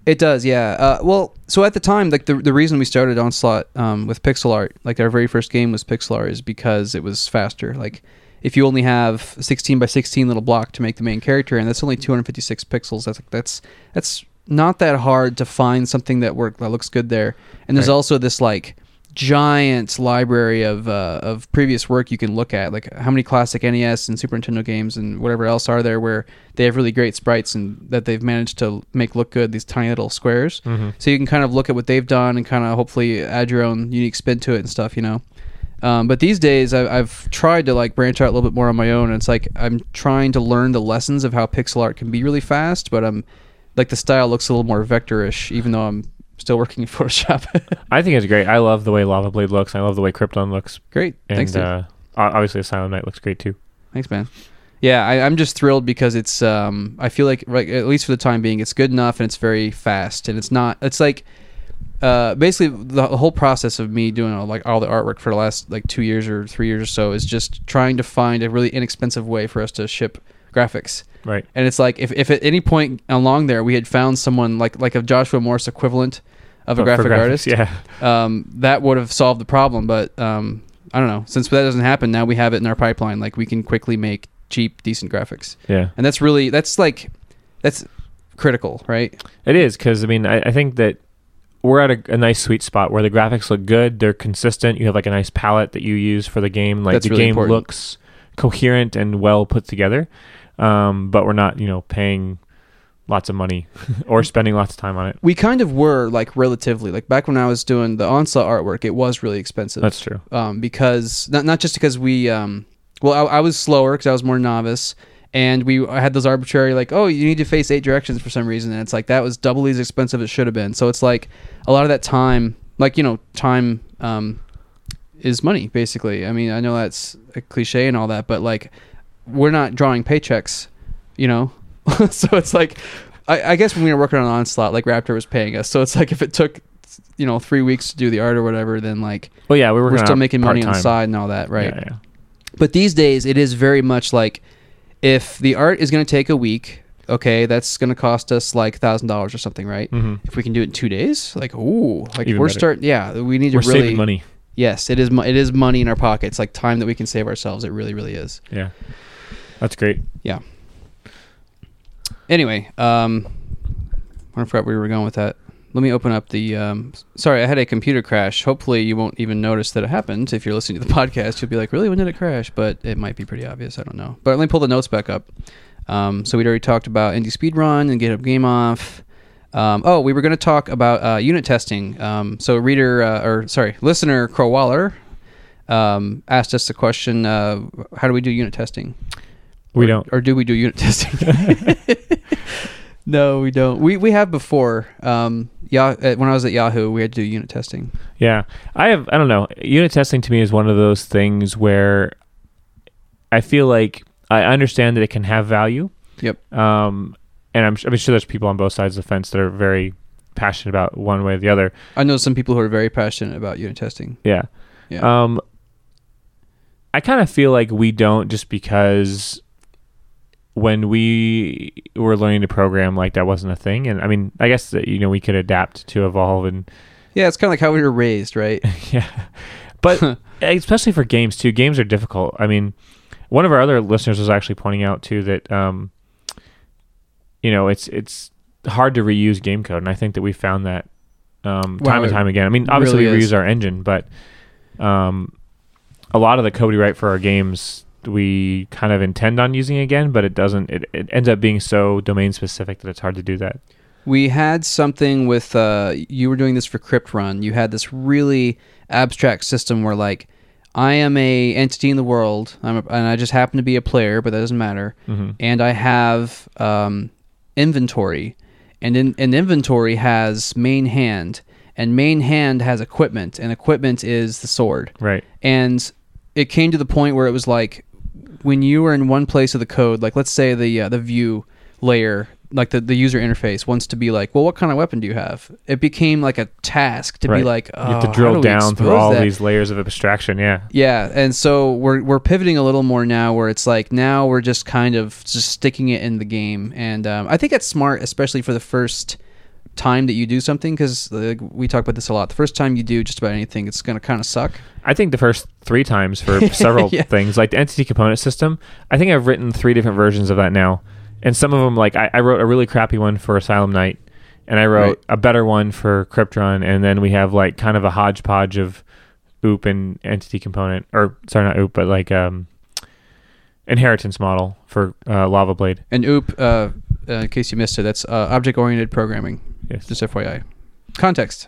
It does, yeah. Uh, well, so at the time, like the the reason we started Onslaught um, with pixel art, like our very first game was pixel art, is because it was faster. Like if you only have 16 by 16 little block to make the main character, and that's only 256 pixels, that's that's that's not that hard to find something that work that looks good there. And there's Right. also this like giant library of uh, of previous work you can look at. Like how many classic NES and Super Nintendo games and whatever else are there where they have really great sprites and that they've managed to make look good. These tiny little squares. Mm-hmm. So you can kind of look at what they've done and kind of hopefully add your own unique spin to it and stuff, you know. Um, but these days, I've, I've tried to like branch out a little bit more on my own. And it's like I'm trying to learn the lessons of how pixel art can be really fast, but I'm like the style looks a little more vectorish, even though I'm still working in Photoshop. I think it's great. I love the way Lava Blade looks. I love the way Crypt Run looks. Great, And thanks, dude. uh, obviously, Asylum Night looks great too. Thanks, man. Yeah, I, I'm just thrilled because it's. Um, I feel like, like, at least for the time being, it's good enough and it's very fast and it's not. It's like, uh, basically the, whole process of me doing all, like all the artwork for the last like two years or three years or so is just trying to find a really inexpensive way for us to ship graphics. Right. And it's like if, if at any point along there we had found someone like like a Joshua Morse equivalent of a graphic graphics, artist, Yeah. um, that would have solved the problem. But um, I don't know. Since that doesn't happen, now we have it in our pipeline. Like we can quickly make cheap, decent graphics, Yeah. and that's really that's like that's critical, right? It is because I mean I, I think that we're at a, a nice sweet spot where the graphics look good. They're consistent. You have like a nice palette that you use for the game. Like That's the really game important. looks coherent and well put together. Um, but we're not you know paying lots of money or spending lots of time on it. We kind of were like relatively like back when I was doing the onslaught artwork, it was really expensive. That's true. um, because not not just because we um, well I, I was slower because I was more novice. And we had those arbitrary like, oh, you need to face eight directions for some reason, and it's like that was double as expensive as it should have been. So it's like a lot of that time, like you know, time um, is money basically. I mean, I know that's a cliche and all that, but like we're not drawing paychecks, you know. so it's like, I, I guess when we were working on onslaught, like Raptor was paying us. So it's like if it took, you know, three weeks to do the art or whatever, then like Well, yeah, we were we're still making money on the side and all that, right? Yeah, yeah. But these days, it is very much like if the art is going to take a week, okay, that's going to cost us like thousand dollars or something, right? Mhm. If we can do it in two days, like ooh, like Even we're starting. Yeah, we need We're to really. saving money. Yes, it is. It is money in our pockets, like time that we can save ourselves. It really, really is. Yeah, that's great. Yeah. Anyway, um, I forgot where we were going with that. Let me open up the. Um, sorry, I had a computer crash. Hopefully, you won't even notice that it happened. If you're listening to the podcast, you'll be like, "Really? When did it crash?" But it might be pretty obvious. I don't know. But let me pull the notes back up. Um, so we'd already talked about Indie Speed Run and GitHub Game Off. Um, oh, we were going to talk about uh, unit testing. Um, so reader, uh, or sorry, listener Crow Waller um, asked us the question: uh, How do we do unit testing? We Or- don't. Or do we do unit testing? no, we don't. We we have before. Um, yeah, uh, when I was at Yahoo, we had to do unit testing. Yeah, I have. I don't know. Unit testing to me is one of those things where I feel like I understand that it can have value. Yep. Um, and I'm, I'm sure there's people on both sides of the fence that are very passionate about one way or the other. I know some people who are very passionate about unit testing. Yeah. Yeah. Um, I kind of feel like we don't just because when we were learning to program, like that wasn't a thing. And I mean, I guess that, you know, we could adapt to evolve and yeah, it's kind of like how we were raised, right? yeah. But especially for games too, games are difficult. I mean, one of our other listeners was actually pointing out too that, um, you know, it's, it's hard to reuse game code. And I think that we found that, um, Wow, time and time again. I mean, obviously really we reuse our engine, but, um, a lot of the code we write for our games, we kind of intend on using again, but it doesn't, it, it ends up being so domain specific that it's hard to do that. We had something with uh, you were doing this for Crypt Run. You had this really abstract system where like I am a entity in the world, I'm a, and I just happen to be a player, but that doesn't matter. Mhm. And I have um, inventory, and in, an inventory has main hand, and main hand has equipment, and equipment is the sword. Right. And it came to the point where it was like when you were in one place of the code, like let's say the uh, the view layer, like the, the user interface wants to be like, well, what kind of weapon do you have? It became like a task to be Right. like, you have "Oh, to how drill do down through all that?" these layers of abstraction. Yeah. Yeah, and so we're we're pivoting a little more now, where it's like now we're just kind of just sticking it in the game, and um, I think it's smart, especially for the first time that you do something, because uh, we talk about this a lot. The first time you do just about anything, it's gonna kind of suck. I think the first three times for several Yeah. things, like the entity component system, I think I've written three different versions of that now. And some of them, like I, I wrote a really crappy one for Asylum Night, and I wrote Right. a better one for Crypt Run, and then we have like kind of a hodgepodge of OOP and entity component, or sorry, not OOP, but like um, inheritance model for uh, Lava Blade. And OOP, uh, uh, in case you missed it, that's uh, object-oriented programming. Yes. Just FYI, context.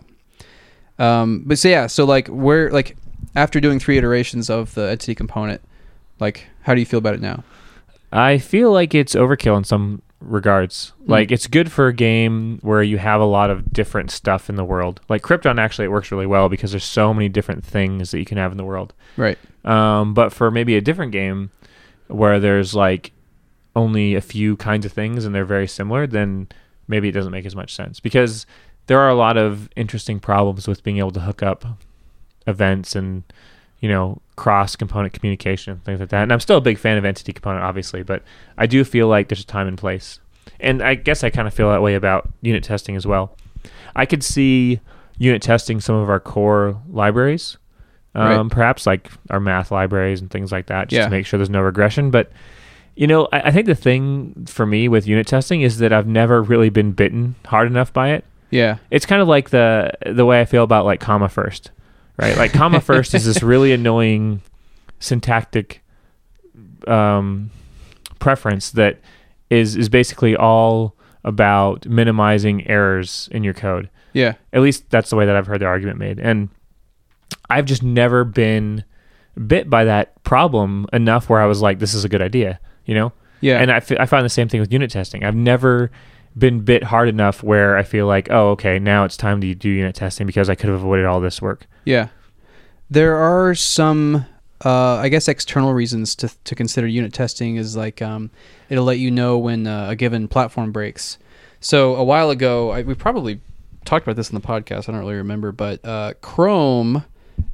Um, but so yeah, so like we're like after doing three iterations of the entity component, like how do you feel about it now? I feel like it's overkill in some regards. Hmm. Like it's good for a game where you have a lot of different stuff in the world. Like Crypt Run actually it works really well because there's so many different things that you can have in the world. Right. Um, but for maybe a different game where there's like only a few kinds of things and they're very similar, then maybe it doesn't make as much sense because there are a lot of interesting problems with being able to hook up events and you know cross component communication and things like that. And I'm still a big fan of entity component, obviously, but I do feel like there's a time and place. And I guess I kind of feel that way about unit testing as well. I could see unit testing some of our core libraries, um, perhaps like our math libraries and things like that, just Yeah. to make sure there's no regression. But you know, I, I think the thing for me with unit testing is that I've never really been bitten hard enough by it Yeah. it's kind of like the the way I feel about like comma first, right? Like comma first is this really annoying syntactic um, preference that is is basically all about minimizing errors in your code. Yeah. At least that's the way that I've heard the argument made, and I've just never been bit by that problem enough where I was like, this is a good idea, you know? Yeah. And I, f- I find the same thing with unit testing. I've never been bit hard enough where I feel like, oh, okay, now it's time to do unit testing because I could have avoided all this work. Yeah. There are some, uh, I guess, external reasons to, to consider unit testing is like um, it'll let you know when uh, a given platform breaks. So a while ago, I, we probably talked about this in the podcast. I don't really remember, but uh, Chrome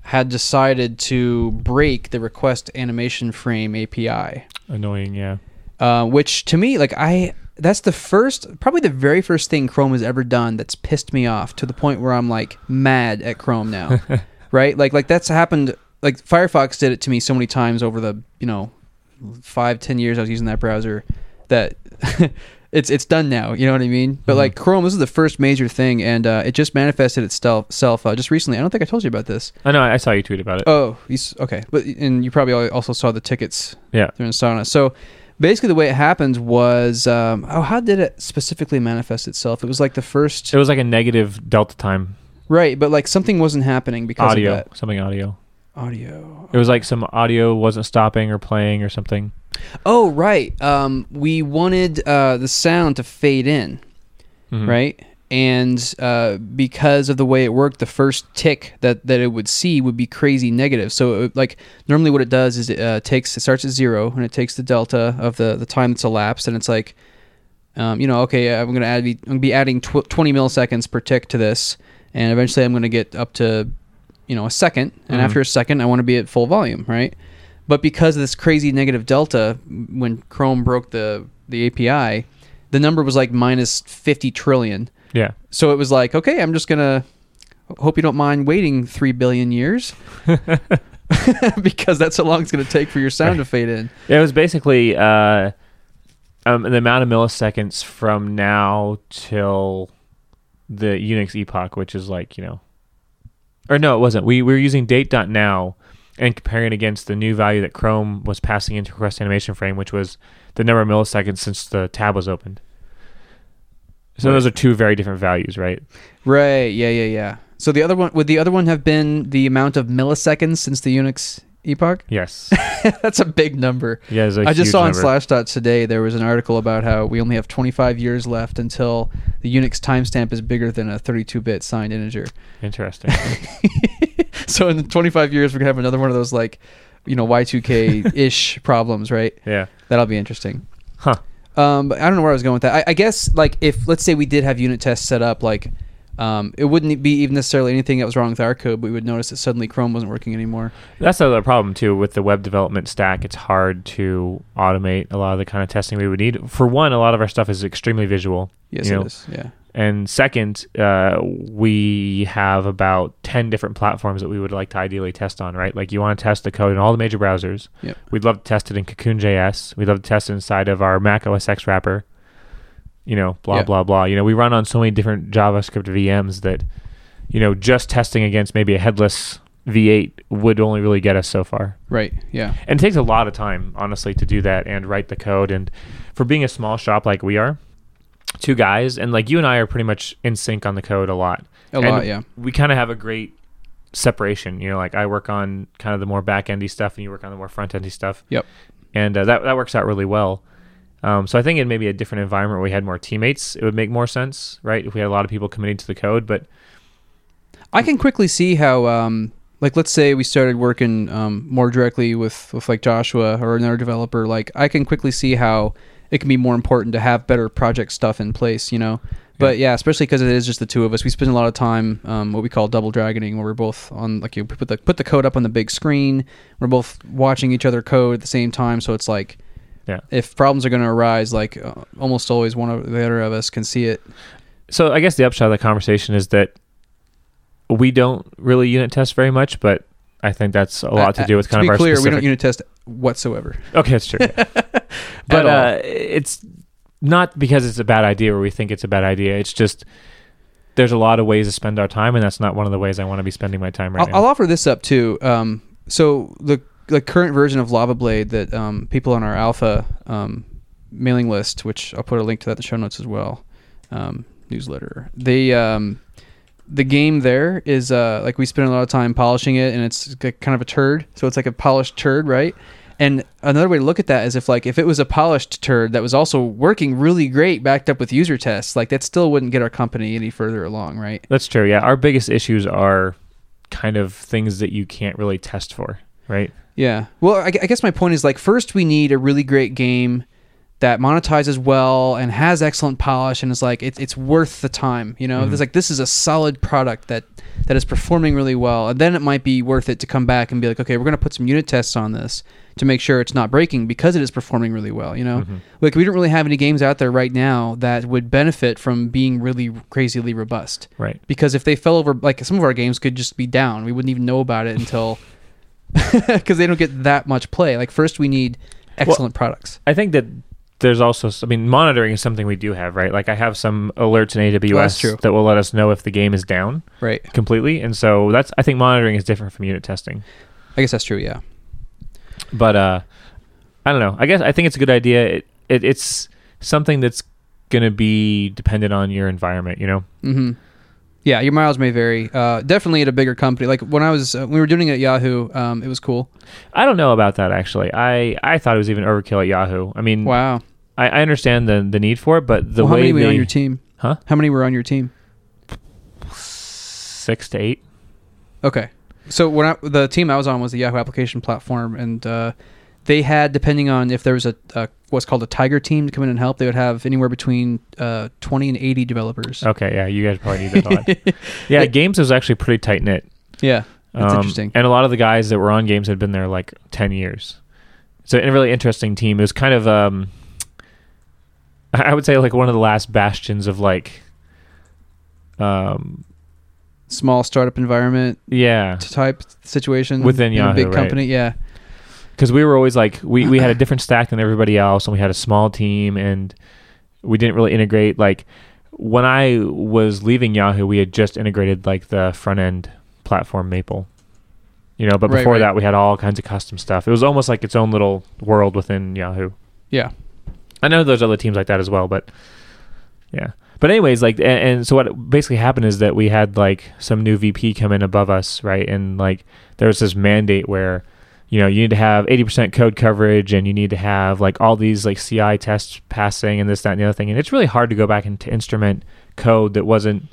had decided to break the request animation frame API. Annoying, yeah. Uh, which to me, like I, that's the first, probably the very first thing Chrome has ever done that's pissed me off to the point where I'm like mad at Chrome now, right? Like like that's happened. Like Firefox did it to me so many times over the you know five ten years I was using that browser that. It's it's done now, you know what I mean. But Mhm. like Chrome, this is the first major thing, and uh, it just manifested itself self, uh, just recently. I don't think I told you about this. I know. I saw you tweet about it. Oh, you okay. But and you probably also saw the tickets yeah. they're in Asana. So basically, the way it happened was, um, oh, how did it specifically manifest itself? It was like the first, It was like a negative delta time right? But like something wasn't happening because audio, of that something audio. Audio. It was like some audio wasn't stopping or playing or something. Oh, right. Um, we wanted uh, the sound to fade in, Mhm. right? And uh, because of the way it worked, the first tick that, that it would see would be crazy negative. So, it, like normally, what it does is it uh, takes it starts at zero and it takes the delta of the the time that's elapsed, and it's like, um, you know, okay, I'm gonna add I'm gonna be adding tw- 20 milliseconds per tick to this, and eventually I'm gonna get up to, you know, a second, and Mhm. after a second, I want to be at full volume, right? But because of this crazy negative delta, when Chrome broke the the API, the number was like minus 50 trillion. Yeah. So it was like, okay, I'm just gonna hope you don't mind waiting three billion years because that's how long it's gonna take for your sound to fade in. It was basically uh, um, the amount of milliseconds from now till the Unix epoch, which is like you know, or no, it wasn't. We, we were using date.now and comparing it against the new value that Chrome was passing into request animation frame, which was the number of milliseconds since the tab was opened. So Right. those are two very different values, right? Right. Yeah. Yeah. Yeah. So the other one would the other one have been the amount of milliseconds since the Unix epoch? Yes. That's a big number. Yeah, I just saw on. Slashdot today there was an article about how we only have 25 years left until the Unix timestamp is bigger than a 32-bit signed integer. Interesting. so in 25 years we're gonna have another one of those like, you know, Y2K ish problems, right? yeah. That'll be interesting. Huh. Um, but I don't know where I was going with that. I, I guess like if let's say we did have unit tests set up, like um, it wouldn't be even necessarily anything that was wrong with our code, but we would notice that suddenly Chrome wasn't working anymore. That's another problem too with the web development stack. It's hard to automate a lot of the kind of testing we would need. For one, a lot of our stuff is extremely visual, Yes, You it know, is. Yeah. and second, uh, we have about ten different platforms that we would like to ideally test on. Right, like you want to test the code in all the major browsers. Yep. We'd love to test it in Cocoon.js. We'd love to test it inside of our Mac OS X wrapper. You know, blah Yeah. blah blah. You know, we run on so many different JavaScript VMs that, you know, just testing against maybe a headless V8 would only really get us so far. Right. Yeah. And it takes a lot of time, honestly, to do that and write the code. And for being a small shop like we are, two guys, and like you and I are pretty much in sync on the code a lot. A And lot. Yeah. We kind of have a great separation. You know, like I work on kind of the more back endy stuff, and you work on the more front endy stuff. Yep. And uh, that that works out really well. Um, so I think in maybe a different environment where we had more teammates, it would make more sense, right? If we had a lot of people committing to the code, but I can quickly see how, um, like, let's say we started working um, more directly with, with like Joshua or another developer. Like, I can quickly see how it can be more important to have better project stuff in place. You know. But yeah, especially because it is just the two of us, we spend a lot of time um, what we call double dragoning, where we're both on like you put the put the code up on the big screen. We're both watching each other code at the same time, so it's like, Yeah. if problems are going to arise, like uh, almost always one of the other of us can see it. so I guess the upshot of the conversation is that we don't really unit test very much, but I think that's a lot Uh, to do with uh, kind to of be our clear, we don't unit test whatsoever. Okay, that's true. yeah. But uh, it's not because it's a bad idea or we think it's a bad idea. It's just there's a lot of ways to spend our time, and that's not one of the ways I want to be spending my time right I'll, now. I'll offer this up too. Um, so the the current version of Lava Blade that um, people on our alpha um, mailing list, which I'll put a link to that in the show notes as well, um, newsletter. They um, the game there is uh, like we spend a lot of time polishing it, and it's kind of a turd. So it's like a polished turd, right? And another way to look at that is if like if it was a polished turd that was also working really great, backed up with user tests, like that still wouldn't get our company any further along, right? that's true. Yeah, our biggest issues are kind of things that you can't really test for, right? Yeah. Well, I, I guess my point is like first we need a really great game that monetizes well and has excellent polish and is like it, it's worth the time. You know, Mhm. it's like this is a solid product that that is performing really well, and then it might be worth it to come back and be like, okay, we're gonna put some unit tests on this to make sure it's not breaking because it is performing really well. You know, Mhm. like we don't really have any games out there right now that would benefit from being really crazily robust. Right. Because if they fell over, like some of our games could just be down, we wouldn't even know about it until because they don't get that much play. Like first, we need excellent products. I think that there's also, I mean, monitoring is something we do have, right? Like I have some alerts in AWS Oh, that will let us know if the game is down Right. completely, and so that's I think monitoring is different from unit testing. I guess that's true. Yeah. But uh, I don't know. I guess I think it's a good idea. It, it it's something that's going to be dependent on your environment. You know. hmm Yeah, your miles may vary. Uh, definitely at a bigger company. Like when I was, uh, we were doing it at Yahoo, um, it was cool. I don't know about that actually. I I thought it was even overkill at Yahoo. I mean, Wow. I, I understand the the need for it, but the well, how many were they on your team? Huh? How many were on your team? six to eight. Okay. So when I, the team I was on was the Yahoo application platform, and uh, they had, depending on if there was a, a what's called a Tiger team to come in and help, they would have anywhere between uh, twenty and eighty developers. Okay, yeah, you guys probably need that a lot. Yeah, games was actually pretty tight knit. Yeah, that's interesting. And a lot of the guys that were on games had been there like ten years. So a really interesting team. It was kind of um, I would say like one of the last bastions of like, um, Small startup environment yeah, type situation Within in a Yahoo, big right. company. Yeah, because we were always like we we had a different stack than everybody else, and we had a small team, and we didn't really integrate. Like when I was leaving Yahoo, we had just integrated like the front end platform Maple. You know, but Right, before right. that, we had all kinds of custom stuff. It was almost like its own little world within Yahoo. yeah. I know there's other teams like that as well, but yeah. But anyways, like, and, and so what basically happened is that we had like some new VP come in above us, right? And like there was this mandate where, you know, you need to have 80% code coverage and you need to have like all these like CI tests passing and this, that, and the other thing. And it's really hard to go back and to instrument code that wasn't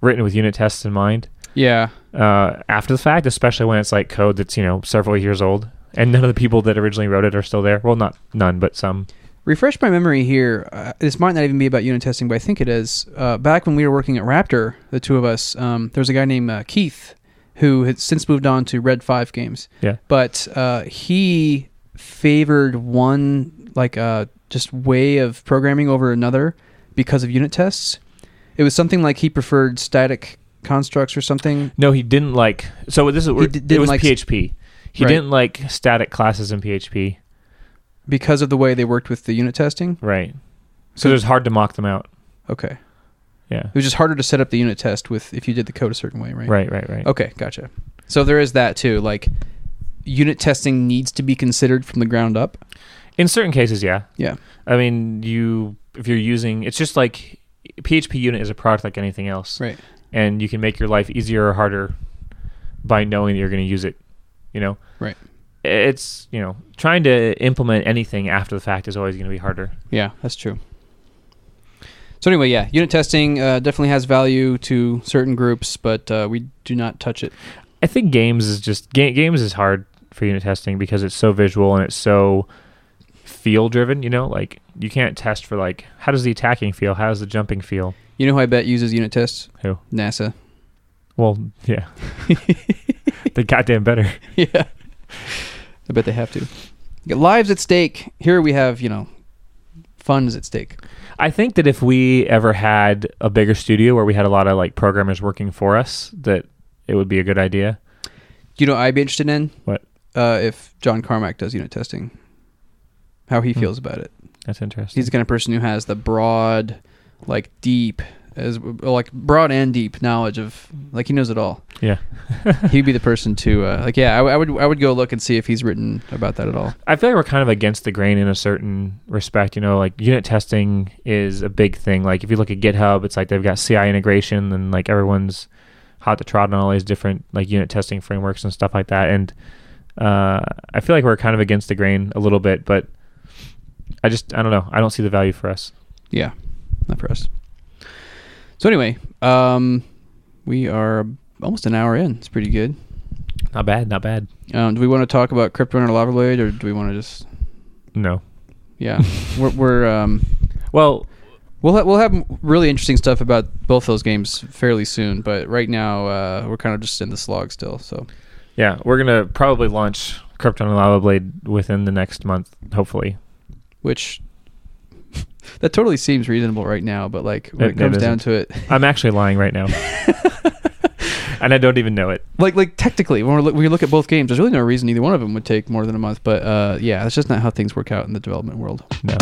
written with unit tests in mind Yeah. uh, after the fact, especially when it's like code that's, you know, several years old. And none of the people that originally wrote it are still there. Well, not none, but some. Refresh my memory here. Uh, this might not even be about unit testing, but I think it is. Uh, back when we were working at Raptor, the two of us, um, there was a guy named uh, Keith who had since moved on to Red Five Games. Yeah. But uh, he favored one like uh, just way of programming over another because of unit tests. It was something like he preferred static constructs or something. No, he didn't like. So this is He d- it was like- PHP. He Right. didn't like static classes in PHP. because of the way they worked with the unit testing. Right. So it was hard to mock them out. Okay, Yeah. it was just harder to set up the unit test with if you did the code a certain way, right? Right. Right. Right. Okay, gotcha. So there is that too. Like, unit testing needs to be considered from the ground up. In certain cases, yeah. Yeah. I mean, you if you're using, it's just like PHP unit is a product like anything else, Right. and you can make your life easier or harder by knowing that you're going to use it. You know. Right. It's you know trying to implement anything after the fact is always going to be harder. Yeah, that's true. So anyway, yeah, unit testing uh, definitely has value to certain groups, but uh, we do not touch it. I think games is just ga- games is hard for unit testing because it's so visual and it's so feel driven. You know, like you can't test for like how does the attacking feel, how does the jumping feel. You know who I bet uses unit tests? Who? NASA. Well, yeah, they goddamn better. yeah. I bet they have to. Lives at stake. Here we have, you know, funds at stake. I think that if we ever had a bigger studio where we had a lot of like programmers working for us, that it would be a good idea. You know, what I'd be interested in What? uh, if John Carmack does unit testing. How he Hmm. feels about it. That's interesting. He's the kind of person who has the broad, like deep, as like broad and deep knowledge of like he knows it all. yeah. He'd be the person to uh, like yeah. I, I would I would go look and see if he's written about that at all. I feel like we're kind of against the grain in a certain respect. You know, like unit testing is a big thing. Like if you look at GitHub, it's like they've got CI integration and like everyone's hot to trot on all these different like unit testing frameworks and stuff like that. And uh, I feel like we're kind of against the grain a little bit, but I just I don't know. I don't see the value for us. Yeah, not for us. So anyway, um, we are almost an hour in. It's pretty good. Not bad. Not bad. Um, do we want to talk about Crypt Run and Lava Blade, or do we want to just No. yeah? we're we're um, Well, We'll ha- we'll have really interesting stuff about both those games fairly soon, but right now uh, we're kind of just in the slog still. So yeah, we're gonna probably launch Crypt Run and Lava Blade within the next month, hopefully. which that totally seems reasonable right now, but like when It- it, comes it down to it, I'm actually lying right now, and I don't even know it. like like technically when we look, we look at both games, there's really no reason either one of them would take more than a month. But uh, yeah, that's just not how things work out in the development world. No.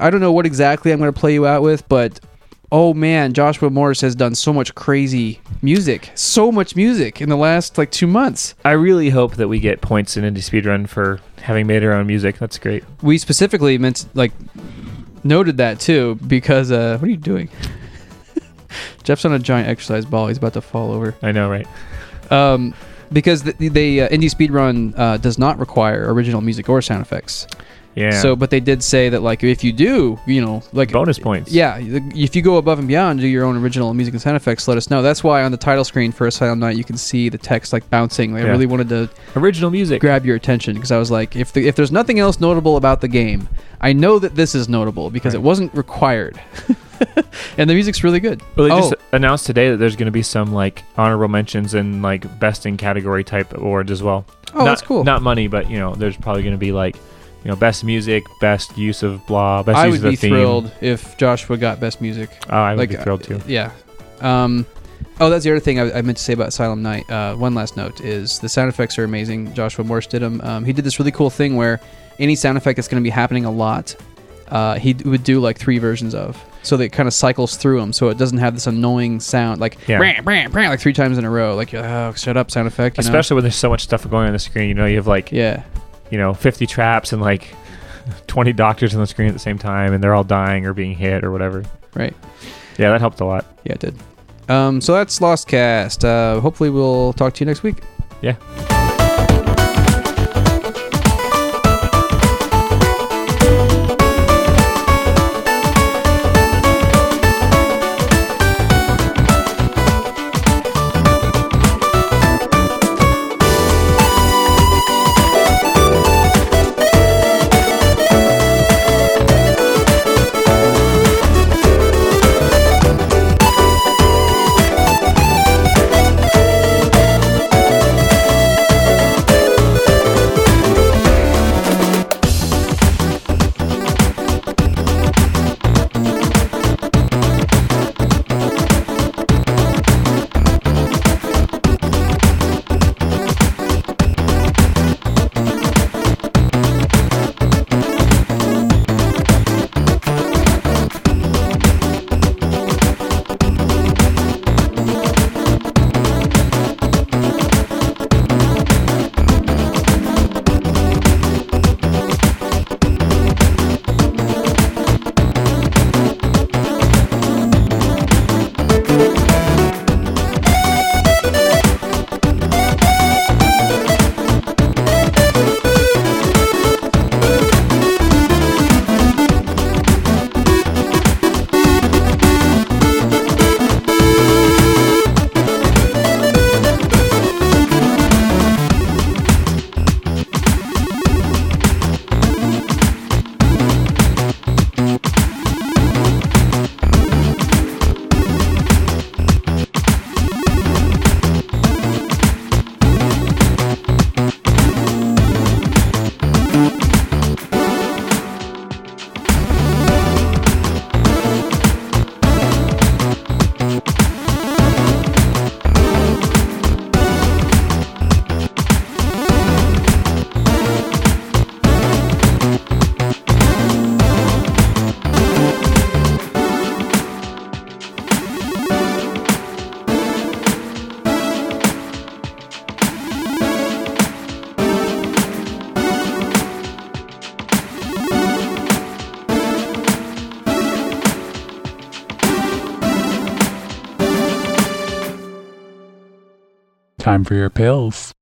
I don't know what exactly I'm going to play you out with, but oh man, Joshua Morse has done so much crazy music, so much music in the last like two months. I really hope that we get points in Indie Speed Run for having made our own music. That's great. We specifically meant like noted that too because uh, what are you doing? Geoff's on a giant exercise ball. He's about to fall over. I know, right? Um, because the, they uh, Indie Speed Run uh, does not require original music or sound effects. Yeah. So, but they did say that like if you do, you know, like bonus points. Yeah, if you go above and beyond, do your own original music and sound effects, let us know. That's why on the title screen for Asylum Night, you can see the text like bouncing. I Yeah. really wanted to Original music. grab your attention because I was like, if the, if there's nothing else notable about the game, I know that this is notable because Right. it wasn't required, and the music's really good. Well, they oh, just announced today that there's going to be some like honorable mentions and like best in category type awards as well. oh, not, that's cool. Not money, but you know, there's probably going to be like, you know, best music, best use of blah, best I use would of the be theme. thrilled if Joshua got best music. Oh, I would like be thrilled too. uh, yeah. Um, oh, that's the other thing I, I meant to say about Asylum Night. Uh, one last note is the sound effects are amazing. Joshua Morse did them. Um, he did this really cool thing where any sound effect that's going to be happening a lot, uh, he d- would do like three versions of. So that it kind of cycles through them, so it doesn't have this annoying sound like Yeah. brah, brah, brah, like three times in a row. Like oh, shut up, sound effect. You know? Especially when there's so much stuff going on the screen. You know, you have like, yeah, you know, 50 traps and like 20 doctors on the screen at the same time, and they're all dying or being hit or whatever. right. Yeah, that helped a lot. Yeah, it did. Um, so that's Lost Cast. Uh, hopefully, we'll talk to you next week. Yeah. Time for your pills.